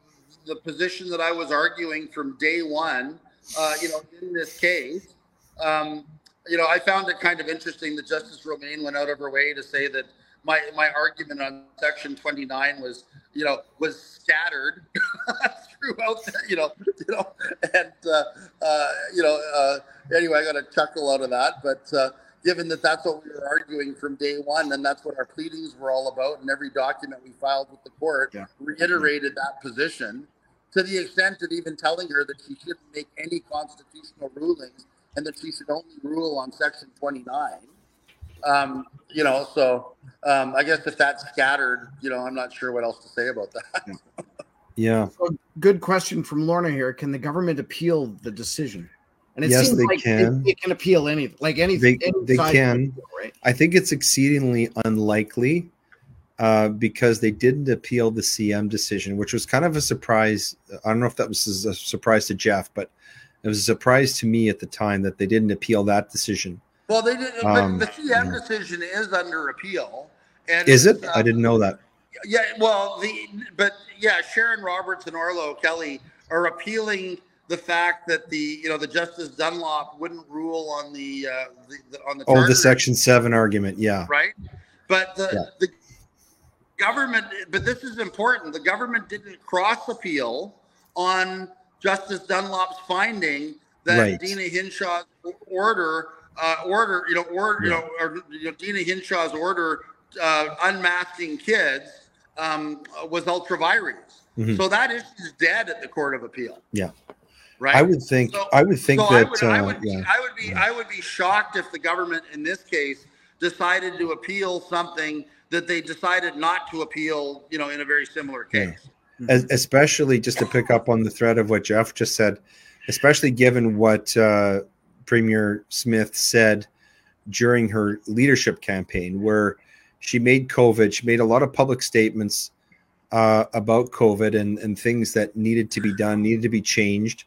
the position that I was arguing from day one, uh, you know, in this case. Um, you know, I found it kind of interesting that Justice Romaine went out of her way to say that my my argument on Section 29 was, you know, was scattered *laughs* throughout, the, you know, you know, and uh, uh, you know, uh, anyway, I got a chuckle out of that, but uh, given that that's what we were arguing from day one, and that's what our pleadings were all about, and every document we filed with the court yeah. reiterated that position to the extent of even telling her that she shouldn't make any constitutional rulings and that she should only rule on Section 29. Um, you know, so um, I guess if that's scattered, you know, I'm not sure what else to say about that. yeah. *laughs* So good question from Lorna here. Can the government appeal the decision? And it yes, seems they like can. They, they, can appeal anything, like anything. They, any they can. Appeal, right? I think it's exceedingly unlikely uh, because they didn't appeal the CM decision, which was kind of a surprise. I don't know if that was a surprise to Jeff, but it was a surprise to me at the time that they didn't appeal that decision. Well, they didn't. Um, the CM decision is under appeal. And is it? I didn't know that. Yeah. Well, the but yeah, Sharon Roberts and Orlagh O'Kelly are appealing the fact that the you know the Justice Dunlop wouldn't rule on the, uh, the, the on the oh the Section Seven argument, yeah, right. But the yeah. the government, but this is important. The government didn't cross appeal on Justice Dunlop's finding that right. Deena Hinshaw's order uh, order you know order yeah. you know or you know, Deena Hinshaw's order uh, unmasking kids um, was ultra vires. Mm-hmm. So that issue is dead at the Court of Appeal. Yeah. Right. I would think. So, I would think so that. I would, uh, I would, be, yeah. I would be. I would be shocked if the government, in this case, decided to appeal something that they decided not to appeal. You know, in a very similar case. Yeah. Especially just to pick up on the thread of what Jeff just said, especially given what uh, Premier Smith said during her leadership campaign, where she made COVID, she made a lot of public statements uh, about COVID and, and things that needed to be done, needed to be changed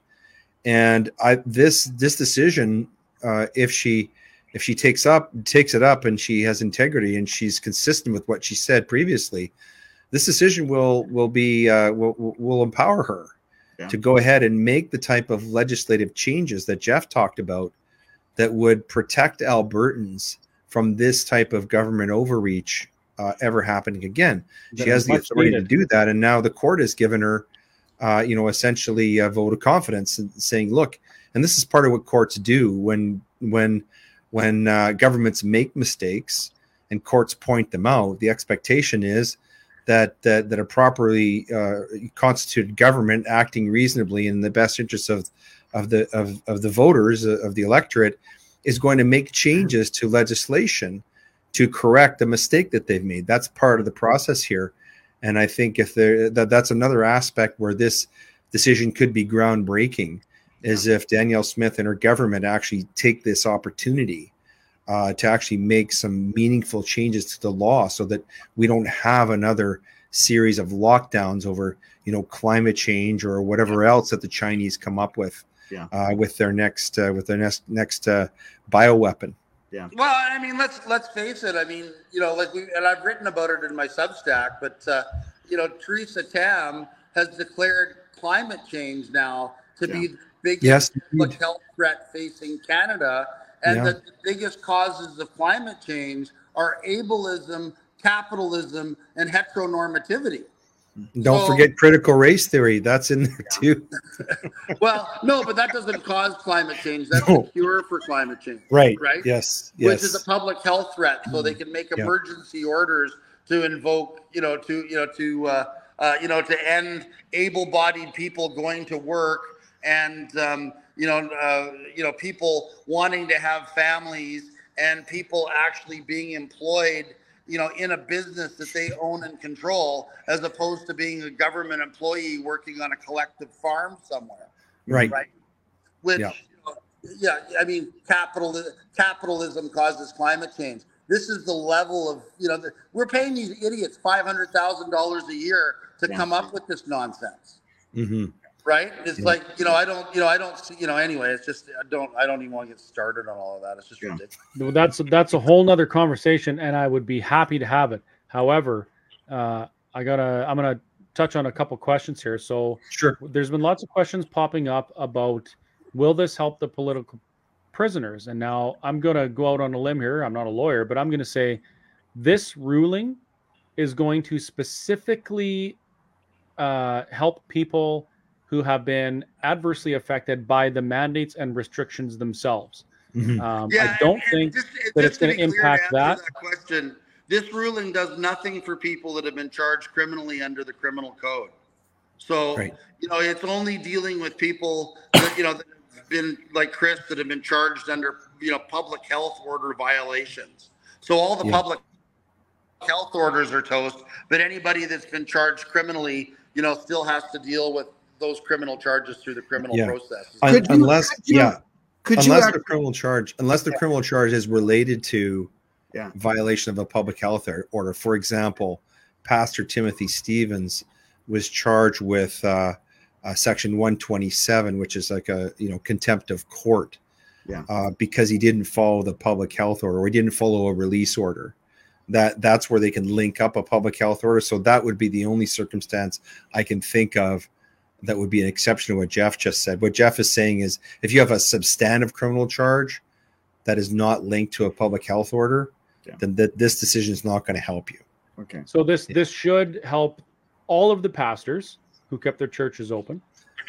and I this this decision, uh, if she if she takes up takes it up and she has integrity and she's consistent with what she said previously, this decision will will be uh, will will empower her yeah. to go ahead and make the type of legislative changes that Jeff talked about that would protect Albertans from this type of government overreach uh, ever happening again. That she has the authority needed. to do that, and now the court has given her uh, you know, essentially a vote of confidence and saying, look, and this is part of what courts do when when when uh, governments make mistakes and courts point them out. The expectation is that that, that a properly uh, constituted government acting reasonably in the best interests of of the of, of the voters uh, of the electorate is going to make changes to legislation to correct the mistake that they've made. That's part of the process here And I think if there that that's another aspect where this decision could be groundbreaking, is if Danielle Smith and her government actually take this opportunity uh, to actually make some meaningful changes to the law, so that we don't have another series of lockdowns over you know climate change or whatever else that the Chinese come up with Yeah. uh, with their next uh, with their next next uh, bioweapon. Well, I mean, let's let's face it. I mean, you know, like we and I've written about it in my Substack, but uh, you know, Theresa Tam has declared climate change now to be the biggest Yes, public health threat facing Canada, and Yeah. that the biggest causes of climate change are ableism, capitalism, and heteronormativity. Don't So- forget critical race theory. That's in there too. *laughs* Well, no, but that doesn't cause climate change. That's No. a cure for climate change. Right. Right? Yes. Yes. which is a public health threat. So they can make Yeah. emergency orders to invoke, you know, to you know, to uh, uh, you know, to end able-bodied people going to work and um, you know, uh, you know, people wanting to have families and people actually being employed, you know, in a business that they own and control, as opposed to being a government employee working on a collective farm somewhere right. right? Which, Yeah. you know, yeah, I mean, capital capitalism causes climate change. This is the level of you know the, we're paying these idiots five hundred thousand dollars a year to Yeah. come up with this nonsense, hmm right? It's Yeah. like you know I don't you know I don't see you know anyway. It's just I don't I don't even want to get started on all of that. It's just Yeah. ridiculous. Well, That's that's a whole nother conversation, and I would be happy to have it. However, uh, I gotta I'm gonna touch on a couple questions here. So Sure. there's been lots of questions popping up about will this help the political prisoners? And now I'm gonna go out on a limb here. I'm not a lawyer, but I'm gonna say this ruling is going to specifically uh, help people who have been adversely affected by the mandates and restrictions themselves. Mhm. Um, Yeah, I don't and- and think just- that just it's gonna impact to answer that. question. This ruling does nothing for people that have been charged criminally under the criminal code. So Right. you know, it's only dealing with people that you know that have been like Chris that have been charged under you know public health order violations. So all the Yeah. public health orders are toast, but anybody that's been charged criminally, you know, still has to deal with those criminal charges through the criminal Yeah. process. Un- Could you- unless, could you- yeah, Could you unless act- the criminal charge, unless the criminal charge is related to Yeah. violation of a public health order. For example, Pastor Timothy Stephens was charged with uh, uh, Section 127, which is like a you know contempt of court, Yeah. uh, because he didn't follow the public health order or he didn't follow a release order. That that's where they can link up a public health order. So that would be the only circumstance I can think of that would be an exception to what Jeff just said. What Jeff is saying is if you have a substantive criminal charge that is not linked to a public health order, Yeah. then that this decision is not going to help you. okay. So this this should help all of the pastors who kept their churches open,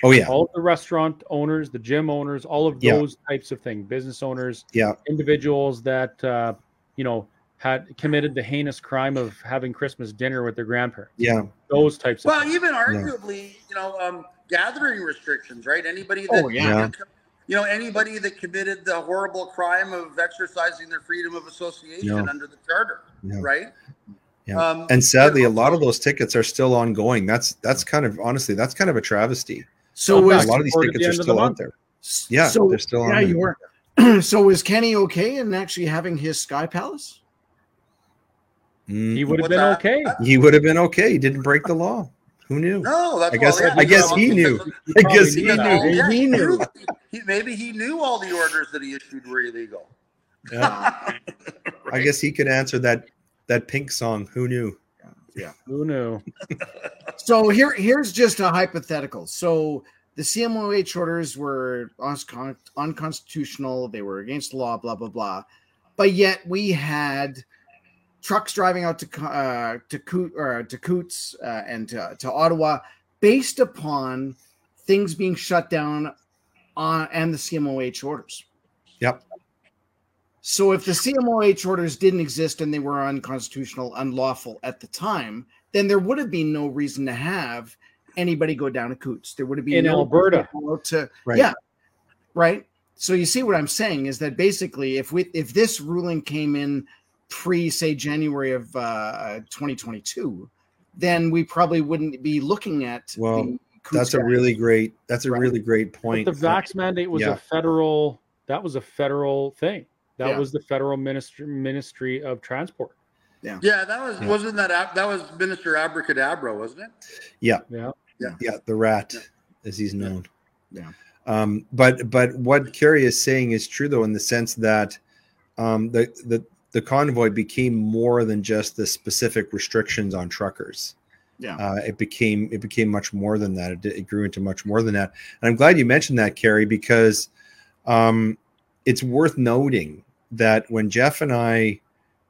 Oh yeah, all of the restaurant owners, the gym owners, all of Yeah. those types of things, business owners, Yeah. individuals that uh, you know had committed the heinous crime of having Christmas dinner with their grandparents. yeah, Those types of Well, even arguably, you know, um, gathering restrictions, right? Anybody that, Oh, yeah. you know, anybody that committed the horrible crime of exercising their freedom of association Yeah. under the charter, Yeah. right? Yeah. Um, and sadly, a lot of those tickets are still ongoing. That's that's kind of honestly, that's kind of a travesty. So Well, was a lot of these Or at the tickets are end of the still out there. Yeah, so, they're still on yeah, you were. *clears throat* so was Kenney okay in actually having his Sky Palace? Mm, He would have been that? okay. he would have been okay. He didn't break the law. Who knew? No, that's I guess- well, yeah, I guess he knew. He I guess he knew that. Yeah, He he knew. knew. He, maybe he knew all the orders that he issued were illegal. Yeah. *laughs* I guess he could answer that that pink song. Who knew? Yeah. Who knew? *laughs* So here, here's just a hypothetical. So the CMOH orders were unconstitutional. They were against the law. Blah blah blah. But yet we had trucks driving out to Co- uh, to Coot or to Coutts uh, and to, to Ottawa based upon things being shut down on and the CMOH orders. Yep. So if the CMOH orders didn't exist and they were unconstitutional, unlawful at the time, then there would have been no reason to have anybody go down to Coutts. There would have been In no Alberta. to Right. yeah, right. So you see what I'm saying is that basically, if we if this ruling came in pre say January of uh, 2022, then we probably wouldn't be looking at. Well, the That's a really great. That's a Right. really great But point. the vax mandate was Yeah. a federal. That was a federal thing. That Yeah. was the federal ministry Ministry of Transport. Yeah, Yeah, that was Yeah. wasn't that that was Minister Abracadabra, wasn't it? Yeah. yeah, Yeah. Yeah. the rat, Yeah. as he's known. Yeah. Um, but but what Kerry is saying is true though, in the sense that um, the the the convoy became more than just the specific restrictions on truckers. Yeah. Uh, it became it became much more than that. It, it grew into much more than that. And I'm glad you mentioned that, Kerry, because um, it's worth noting that when Jeff and I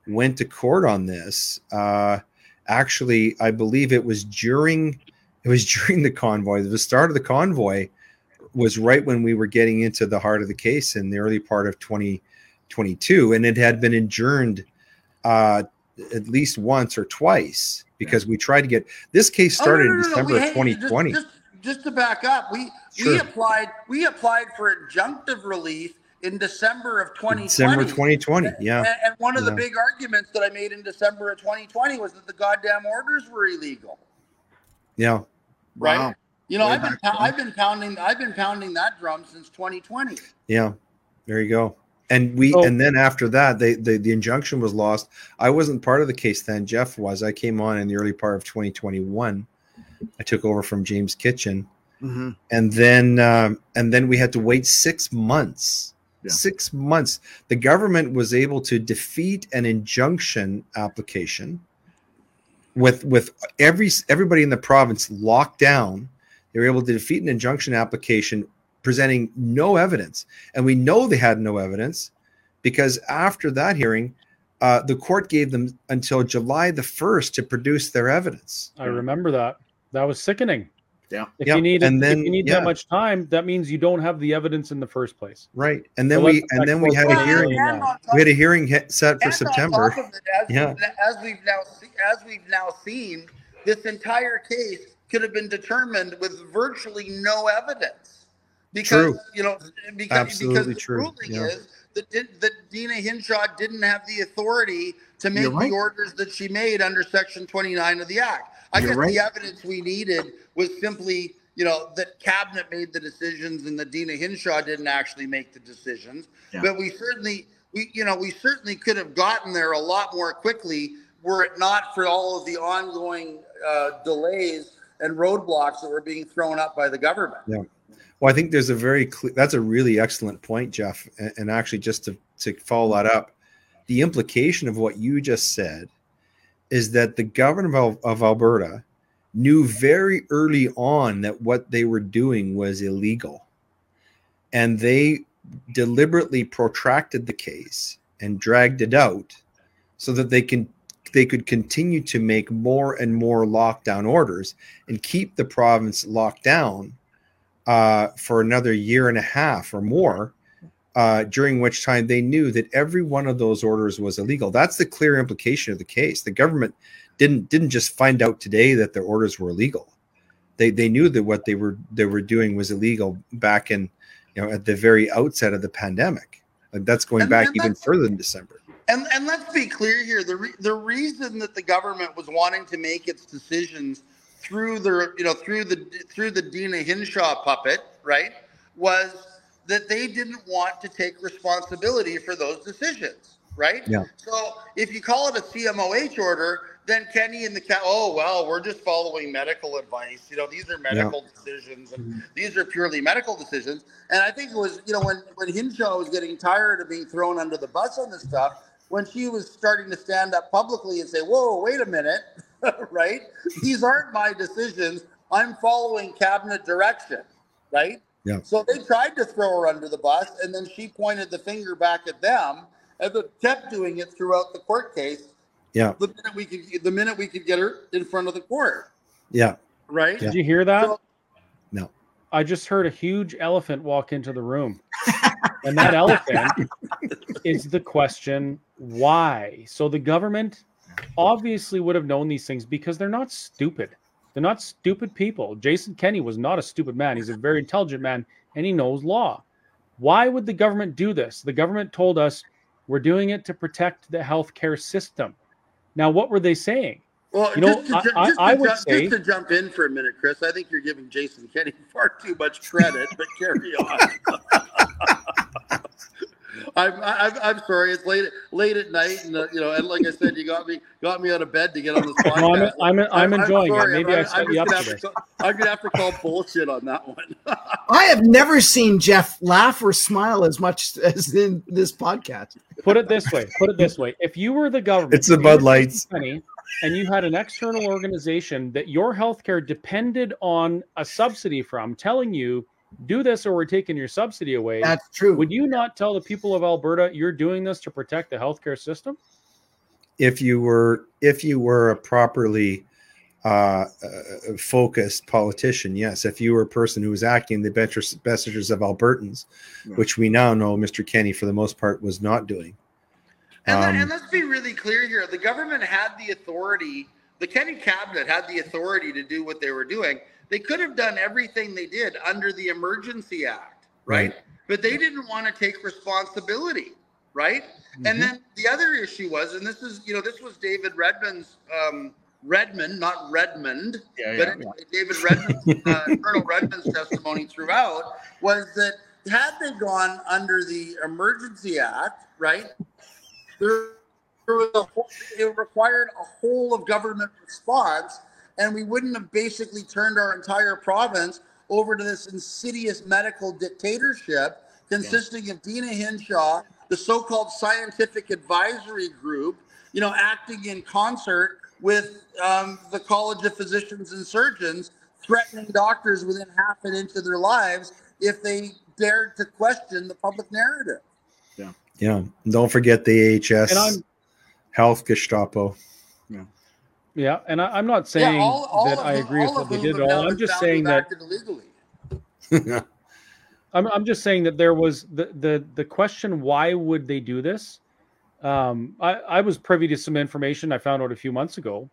went to court on this, uh, actually, I believe it was during it was *laughs* during the convoy. The start of the convoy was right when we were getting into the heart of the case in the early part of 2022, and it had been adjourned uh, at least once or twice because we tried to get this case Oh, no, started no, in no, no, December we of had- 2020. Just, just, just to back up, we we applied we applied for injunctive relief in December of 2020. December 2020. Yeah. And, and one of the big arguments that I made in December of 2020 was that the goddamn orders were illegal. Yeah. Right. Wow. You know, Way I've been back. I've been pounding I've been pounding that drum since 2020. Yeah, there you go. And we So- and then after that, they, they the injunction was lost. I wasn't part of the case then. Jeff was. I came on in the early part of 2021. I took over from James Kitchen, Mhm. and then um, and then we had to wait six months. Yeah. Six months. The government was able to defeat an injunction application with with every everybody in the province locked down. They were able to defeat an injunction application presenting no evidence. And we know they had no evidence because after that hearing, uh, the court gave them until July the 1st to produce their evidence. I remember that. That was sickening. Yeah. If Yeah, you need and then- if you need yeah. that much time, that means you don't have the evidence in the first place. Right. And then So we and then we had go a hearing. hearing. And on top- We had a hearing set for September. it, as, Yeah. as we've now as we've now seen, this entire case could have been determined with virtually no evidence. Because True. you know, because, Absolutely because the true, ruling yeah. is that, that Deena Hinshaw didn't have the authority to make right. the orders that she made under Section 29 of the Act. I You're guess right. the evidence we needed was simply, you know, that cabinet made the decisions and that Deena Hinshaw didn't actually make the decisions. Yeah. But we certainly, we, you know, we certainly could have gotten there a lot more quickly were it not for all of the ongoing uh, delays and roadblocks that were being thrown up by the government. Well, I think there's a very clear, that's a really excellent point, Jeff. And, and actually, just to, to follow that up, the implication of what you just said is that the government of, of Alberta knew very early on that what they were doing was illegal. And they deliberately protracted the case and dragged it out so that they can they could continue to make more and more lockdown orders and keep the province locked down uh, for another year and a half or more, uh, during which time they knew that every one of those orders was illegal. That's the clear implication of the case. The government didn't didn't just find out today that their orders were illegal. They they knew that what they were they were doing was illegal back in you know at the very outset of the pandemic. And that's going And- back and even further than December. And and let's be clear here: the re- the reason that the government was wanting to make its decisions through the you know through the through the Deena Hinshaw puppet, right, was that they didn't want to take responsibility for those decisions, right? Yeah. So if you call it a CMOH order, then Kenney and the cat, oh well, we're just following medical advice. You know, these are medical decisions, and mm-hmm. these are purely medical decisions. And I think it was, you know, when when Hinshaw was getting tired of being thrown under the bus on this stuff, when she was starting to stand up publicly and say, "Whoa, wait a minute," *laughs* *laughs* right? These aren't my decisions. I'm following cabinet direction, right? Yeah. So they tried to throw her under the bus, and then she pointed the finger back at them, and they kept doing it throughout the court case. Yeah, The minute we could, the minute we could get her in front of the court, yeah, right? Yeah. Did you hear that? So- No. I just heard a huge elephant walk into the room. and that elephant *laughs* is the question why? So the government obviously would have known these things because they're not stupid. They're not stupid people. Jason Kenney was not a stupid man. He's a very intelligent man and he knows law. Why would the government do this? The government told us we're doing it to protect the healthcare system. Now, what were they saying? Well, You know, just, to, I- ju- I- I would ju- say- just to jump in for a minute, Chris, I think you're giving Jason Kenney *laughs* far too much credit, but carry on. *laughs* I'm, I'm, I'm sorry. It's late late at night, and uh, you know, and like I said, you got me got me out of bed to get on this *laughs* podcast. No, I'm, I'm, I'm enjoying it. sorry, Maybe I'm, I I'm set you up just for gonna this. have to, call- I'm gonna have to call bullshit on that one. *laughs* I have never seen Jeff laugh or smile as much as in this podcast. Put it this way. Put it this way. If you were the government, It's the if you were Bud Lights. Penny, and you had an external organization that your healthcare depended on a subsidy from, telling you, "Do this, or we're taking your subsidy away." That's true. would you not tell the people of Alberta you're doing this to protect the healthcare system? if you were if you were a properly uh, uh, focused politician, yes. If you were a person who was acting in the best interest- best interests of Albertans, Yeah. which we now know Mr. Kenney for the most part was not doing. And, let- Um, and let's be really clear here: the government had the authority. The Kenney cabinet had the authority to do what they were doing. They could have done everything they did under the Emergency Act, right? Right. But they didn't want to take responsibility, right? Mm-hmm. And then the other issue was, and this is, you know, this was David Redmond's um, Redmond, not Redmond, Yeah, but yeah, anyway, David Redman, uh, *laughs* Colonel Redman's testimony throughout was that had they gone under the Emergency Act, right, there, there was a whole, it required a whole of government response, and we wouldn't have basically turned our entire province over to this insidious medical dictatorship consisting of Deena Hinshaw, the so-called scientific advisory group, you know, acting in concert with um, the College of Physicians and Surgeons, threatening doctors within half an inch of their lives if they dared to question the public narrative. Yeah. And don't forget the AHS And I'm- health Gestapo. Yeah, and I, I'm not saying that of I agree with what they did at all. I'm just saying that acted illegally. *laughs* I'm, I'm just saying that there was the the the question why would they do this um i i was privy to some information i found out a few months ago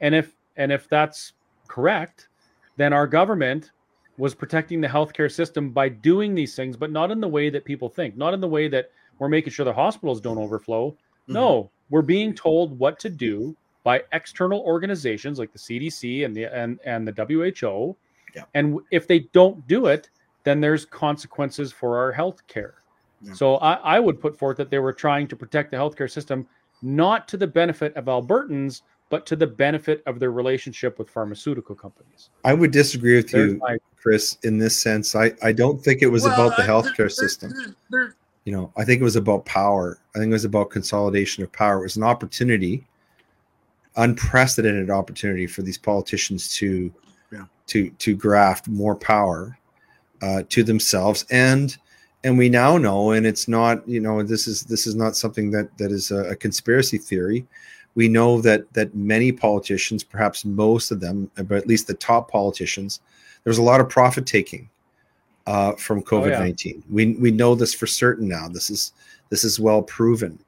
and if and if that's correct then our government was protecting the healthcare system by doing these things but not in the way that people think not in the way that we're making sure the hospitals don't overflow no we're being told what to do by external organizations like the cdc and the and and the who Yeah. and if they don't do it then there's consequences for our health care. Yeah. So I, I would put forth that they were trying to protect the healthcare system, not to the benefit of Albertans, but to the benefit of their relationship with pharmaceutical companies. I would disagree with There's you, my Chris, in this sense. I, I don't think it was Well, about the I- healthcare there's- system. there's- there's- you know i think it was about power i think it was about consolidation of power it was an opportunity unprecedented opportunity for these politicians to Yeah. to to graft more power uh, to themselves and and we now know and it's not you know this is this is not something that that is a, a conspiracy theory we know that that many politicians perhaps most of them but at least the top politicians there's a lot of profit taking uh, from Oh, yeah. COVID nineteen. We we know this for certain now. This is this is well proven.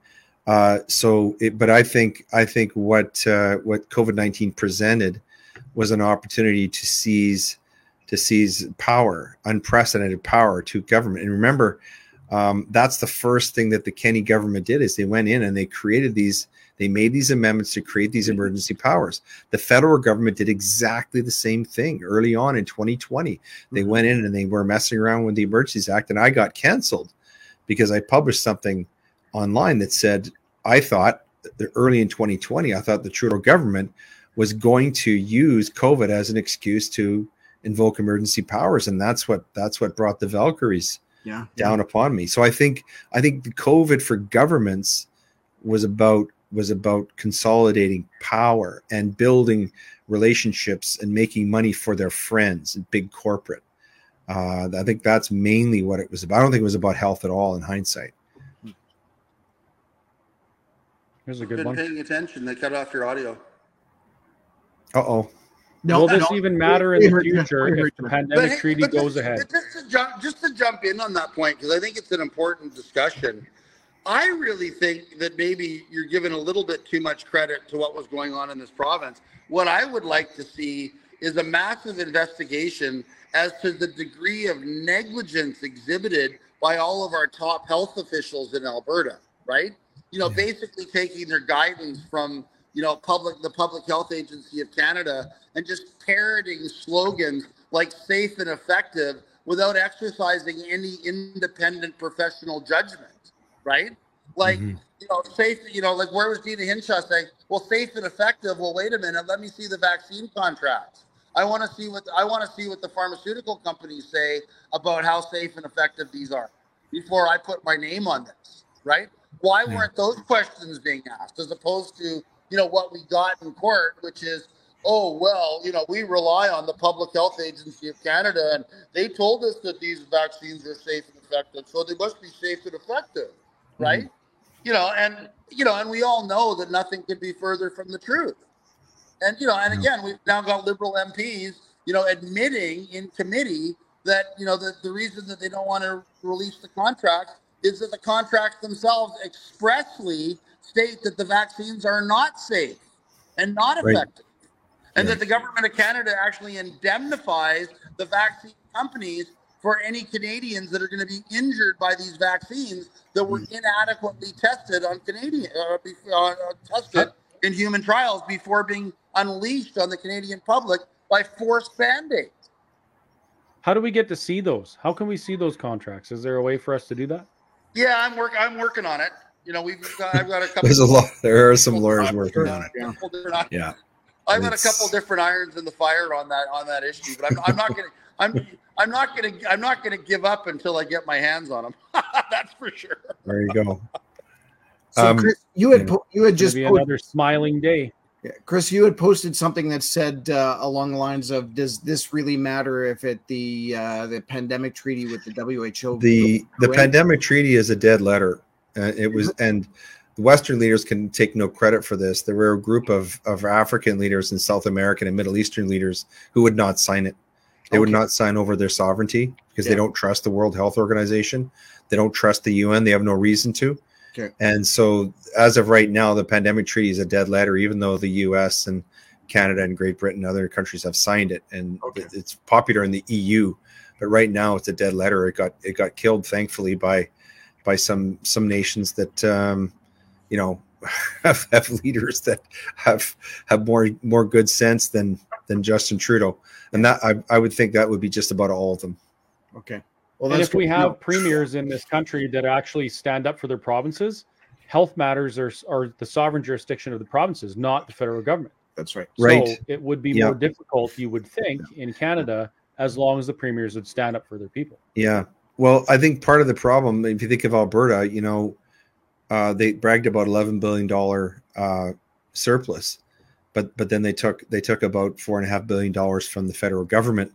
Uh, so, it, but I think I think what uh, what COVID nineteen presented was an opportunity to seize to seize power, unprecedented power to government. And remember, um, that's the first thing that the Kenney government did is they went in and they created these. They made these amendments to create these emergency powers. The federal government did exactly the same thing early on in 2020 they Mhm. went in and they were messing around with the emergencies act and i got canceled because i published something online that said i thought early in 2020 i thought the trudeau government was going to use covid as an excuse to invoke emergency powers and that's what that's what brought the valkyries Yeah. down upon me. So i think i think the covid for governments was about was about consolidating power and building relationships and making money for their friends and big corporate. Uh, i think that's mainly what it was about. I don't think it was about health at all in hindsight here's a good been one. paying attention. They cut off your audio. uh-oh No, Will this even matter in the future if the pandemic hey, treaty goes just, ahead? Just to jump, just to jump in on that point, because I think it's an important discussion. I really think that maybe you're giving a little bit too much credit to what was going on in this province. What I would like to see is a massive investigation as to the degree of negligence exhibited by all of our top health officials in Alberta, right? You know, Yeah. basically taking their guidance from you know, public the Public Health Agency of Canada and just parroting slogans like safe and effective without exercising any independent professional judgment, right? Like, Mhm. you know, safe, you know, like where was Deena Hinshaw saying, well, safe and effective. Well, wait a minute, let me see the vaccine contracts. I want to see what I want to see what the pharmaceutical companies say about how safe and effective these are before I put my name on this, right? Why Yeah. weren't those questions being asked as opposed to, you know, what we got in court, which is, oh, well, you know, we rely on the Public Health Agency of Canada and they told us that these vaccines are safe and effective, so they must be safe and effective, mm-hmm. right? You know, and you know, and we all know that nothing could be further from the truth. And you know, and again, we've now got liberal MPs, you know, admitting in committee that you know the, the reason that they don't want to release the contracts is that the contracts themselves expressly state that the vaccines are not safe and not Right. effective. And Right. that the government of Canada actually indemnifies the vaccine companies for any Canadians that are going to be injured by these vaccines that were inadequately tested on Canadian uh, uh, tested in human trials before being unleashed on the Canadian public by forced band-aids. How do we get to see those? How can we see those contracts? Is there a way for us to do that? Yeah, I'm work. I'm working on it. You know, we've got. I've got a couple. There's a lot. There are some lawyers working on it. Yeah. Yeah. I've got a couple different irons in the fire on that on that issue, but I'm, I'm not gonna. I'm I'm not gonna I'm not gonna give up until I get my hands on them. *laughs* That's for sure. There you go. So Um, Chris, you had po- you had Just just po- another smiling day. Yeah, Chris, you had posted something that said uh, along the lines of, "Does this really matter if it the uh, the pandemic treaty with the WHO?" the the pandemic treaty is a dead letter. Uh, it was, and the Western leaders can take no credit for this. There were a group of of African leaders and South American and Middle Eastern leaders who would not sign it. They would not sign over their sovereignty because Yeah. they don't trust the World Health Organization. They don't trust the UN. They have no reason to. Okay. And so, as of right now, the pandemic treaty is a dead letter, even though the U.S. and Canada and Great Britain and other countries have signed it, and Okay. it- it's popular in the EU. But right now, it's a dead letter. It got it got killed, thankfully, by by some some nations that um, you know *laughs* have, have leaders that have have more more good sense than than Justin Trudeau, and that I, I would think that would be just about all of them. Okay. Well, and if we have know. premiers in this country that actually stand up for their provinces, health matters are, are the sovereign jurisdiction of the provinces, not the federal government. that's right. Right. So it would be Yeah. more difficult, you would think, in Canada, as long as the premiers would stand up for their people. Yeah. Well, I think part of the problem, if you think of Alberta, you know, uh, they bragged about eleven billion dollar uh, surplus, but but then they took they took about four and a half billion dollars from the federal government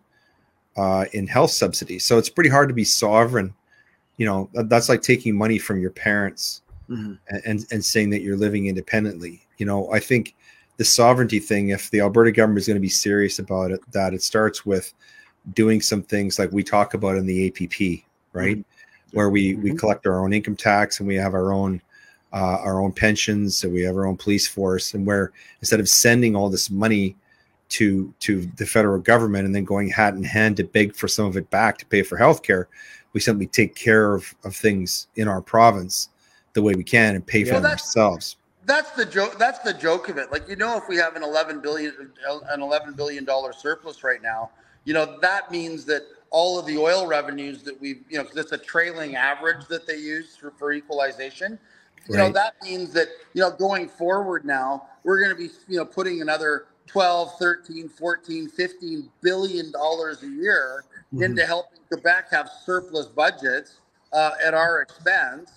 uh, in health subsidies. So it's pretty hard to be sovereign. You know, that's like taking money from your parents Mhm. and, and saying that you're living independently. You know, I think the sovereignty thing, if the Alberta government is going to be serious about it, that it starts with doing some things like we talk about in the APP, right, where we we Mhm. collect our own income tax and we have our own uh, our own pensions, so we have our own police force, and where instead of sending all this money to to the federal government and then going hat in hand to beg for some of it back to pay for healthcare, we simply take care of, of things in our province the way we can and pay for Yeah, them that's- ourselves. That's the joke. That's the joke of it. Like you know, if we have an eleven billion an eleven billion dollar surplus right now, you know that means that all of the oil revenues that we you know because it's a trailing average that they use for, for equalization. You know that means that you know going forward now we're going to be you know putting another 12 13 14 15 billion dollars a year Mm-hmm. into helping quebec have surplus budgets uh, at our expense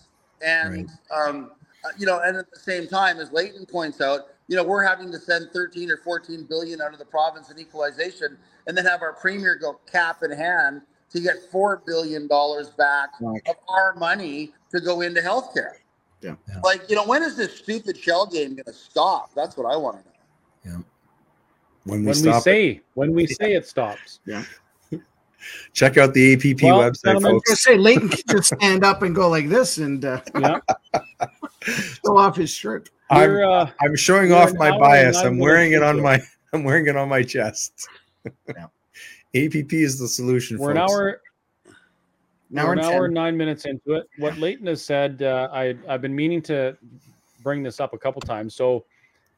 and um, uh, you know and at the same time as leighton points out you know we're having to send 13 or 14 billion out of the province in equalization and then have our premier go cap in hand to get four billion dollars back Like, of our money to go into healthcare. Yeah. Yeah. Like, you know, when is this stupid shell game going to stop? That's what I want to know. When we When we stop, it. say when we say it stops. *laughs* Yeah. check out the APP Well, website, gentlemen, I was folks. gonna say Leighton can just stand up and go like this and uh, Yeah. *laughs* show off his shirt. I'm, uh, I'm showing off my bias. I'm wearing it on my *laughs* I'm wearing it on my chest. Yeah. APP is the solution. we're an hour Now we're we're an hour and nine minutes into it. What Leighton has said, uh, I I've been meaning to bring this up a couple times. So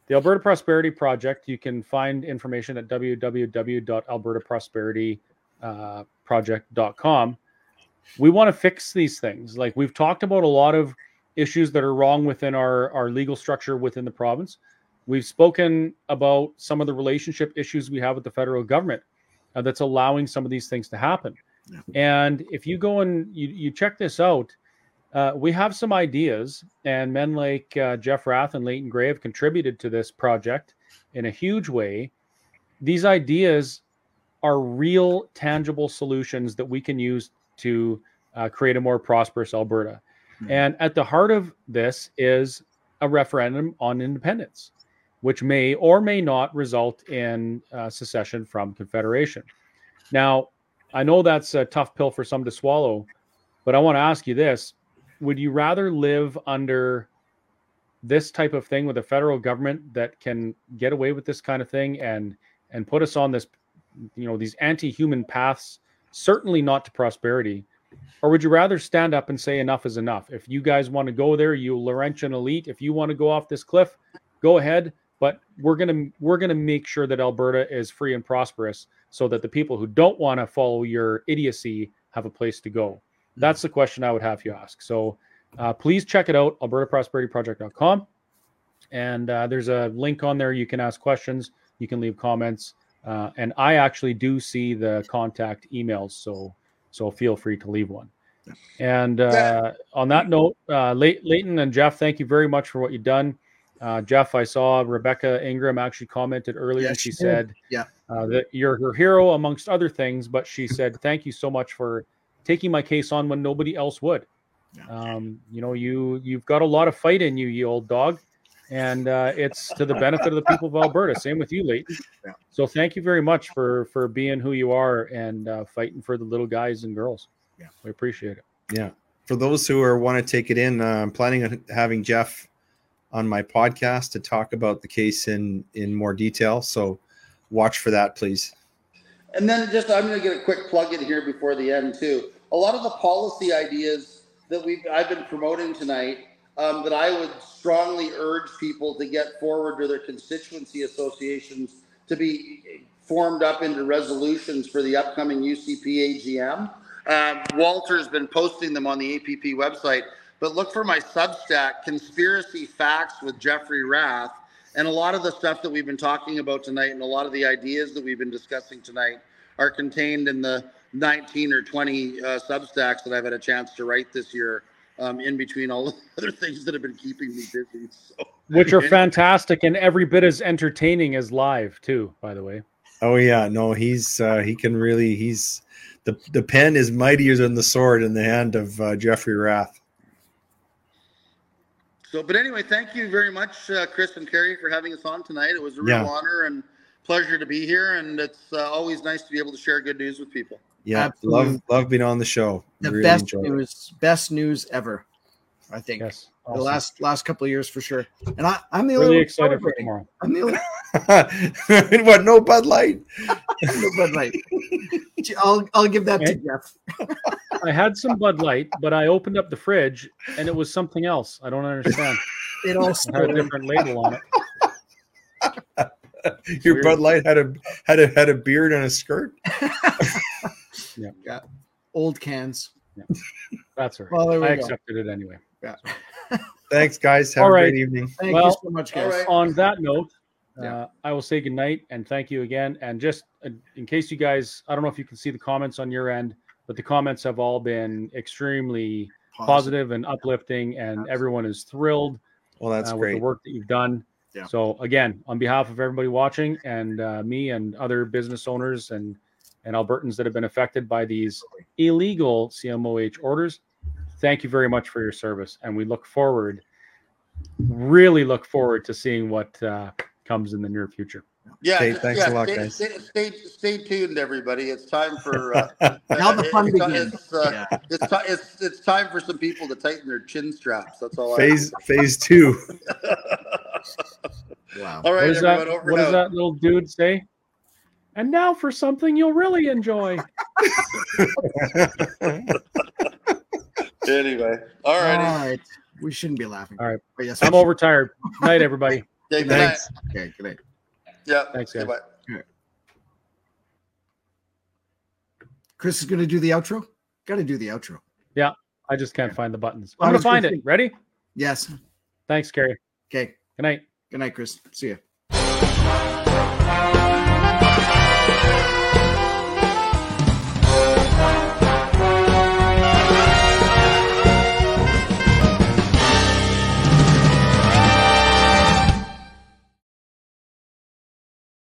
the Alberta Prosperity Project, you can find information at www.albertaprosperity.project.com. We want to fix these things. Like we've talked about a lot of issues that are wrong within our, our legal structure within the province. We've spoken about some of the relationship issues we have with the federal government uh, that's allowing some of these things to happen. And if you go and you, you check this out, uh, we have some ideas, and men like uh, Jeff Rath and Leighton Grey have contributed to this project in a huge way. These ideas are real, tangible solutions that we can use to uh, create a more prosperous Alberta. Mhm. And at the heart of this is a referendum on independence, which may or may not result in uh, secession from Confederation. Now, I know that's a tough pill for some to swallow, but I want to ask you this would you rather live under this type of thing with a federal government that can get away with this kind of thing and and put us on this you know these anti-human paths certainly not to prosperity? Or would you rather stand up and say enough is enough? If you guys want to go there you laurentian elite if you want to go off this cliff go ahead. But we're going to we're going to make sure that alberta is free and prosperous so that the people who don't want to follow your idiocy have a place to go that's the question I would have you ask. So uh, please check it out, albertaprosperityproject.com. And uh, there's a link on there. You can ask questions, you can leave comments. Uh, and I actually do see the contact emails. So so feel free to leave one. And uh, on that note, uh, Leighton and Jeff, thank you very much for what you've done. Uh, Jeff, I saw Rebecca Ingram actually commented earlier, Yeah, and she she said Yeah. uh, that you're her hero amongst other things. But she said, "Thank you so much for taking my case on when nobody else would. Yeah. Um, you know, you you've got a lot of fight in you, you old dog, and uh, it's to the benefit of the people of Alberta. Same with you, Leighton. Yeah. So thank you very much for for being who you are and uh, fighting for the little guys and girls. Yeah. we appreciate it. Yeah. For those who are want to take it in, uh, I'm planning on having Jeff on my podcast to talk about the case in in more detail. So watch for that, please. And then just I'm going to get a quick plug in here before the end too. A lot of the policy ideas that we have I've been promoting tonight um, that I would strongly urge people to get forward to their constituency associations to be formed up into resolutions for the upcoming UCP AGM. Um, Walter's been posting them on the APP website, but look for my Substack, Conspiracy Facts with Jeffrey Rath. And a lot of the stuff that we've been talking about tonight and a lot of the ideas that we've been discussing tonight are contained in the 19 or 20 uh, Substacks that I've had a chance to write this year um, in between all *laughs* the other things that have been keeping me busy. So, Which are fantastic and every bit as entertaining as live too. By the way, Oh yeah, no, he's uh, he can really he's the the pen is mightier than the sword in the hand of uh, Jeffrey Rath. so, but anyway, thank you very much, uh, Chris and Kerry, for having us on tonight. It was a real Yeah. honor and pleasure to be here, and it's uh, always nice to be able to share good news with people. Yeah, Absolutely. love love being on the show. The Really best enjoyed it. news, best news ever. I think yes, the last last couple of years for sure. And I, I'm the really only one excited for tomorrow. I'm the only *laughs* what? No Bud Light. *laughs* No Bud Light. I'll I'll give that to Jeff. I had some Bud Light, but I opened up the fridge and it was something else. I don't understand. *laughs* It all had a different label on it. Your Bud Light had a had a had a beard and a skirt. Old cans. Yeah. That's right. Well, there we I go. accepted it anyway. Yeah. *laughs* Thanks, guys. Have All a right. great evening. Thank Well, you so much, guys. all right. On that note, Yeah. uh, I will say goodnight and thank you again. And just uh, in case you guys, I don't know if you can see the comments on your end, but the comments have all been extremely positive and uplifting, and Absolutely. everyone is thrilled Well, that's uh, with the great. work that you've done. Yeah. So again, on behalf of everybody watching and uh, me and other business owners and and Albertans that have been affected by these illegal CMOH orders, thank you very much for your service, and we look forward, really look forward to seeing what uh, comes in the near future. Yeah, Okay, thanks yeah, a lot, stay, guys. Stay, stay, stay tuned, everybody. It's time for uh, *laughs* Now the fun it's, begins. It's, uh, Yeah. it's, it's it's time for some people to tighten their chin straps. That's all. I phase phase two. *laughs* Wow. I, all What does that? everyone. Over What does that little dude say? And now for something you'll really enjoy. Anyway, all All righty. right. We shouldn't be laughing. All right. But yes, I'm we overtired. Night, everybody. *laughs* Okay, good night. Thanks. Okay, good night. Yeah. Thanks, Okay, guys. bye. Chris is going to do the outro. Got to do the outro. Yeah. I just can't find the buttons. I I'm gonna find it. Ready? Yes. Thanks, Kerry. Okay. Good night. Good night, Chris. See you.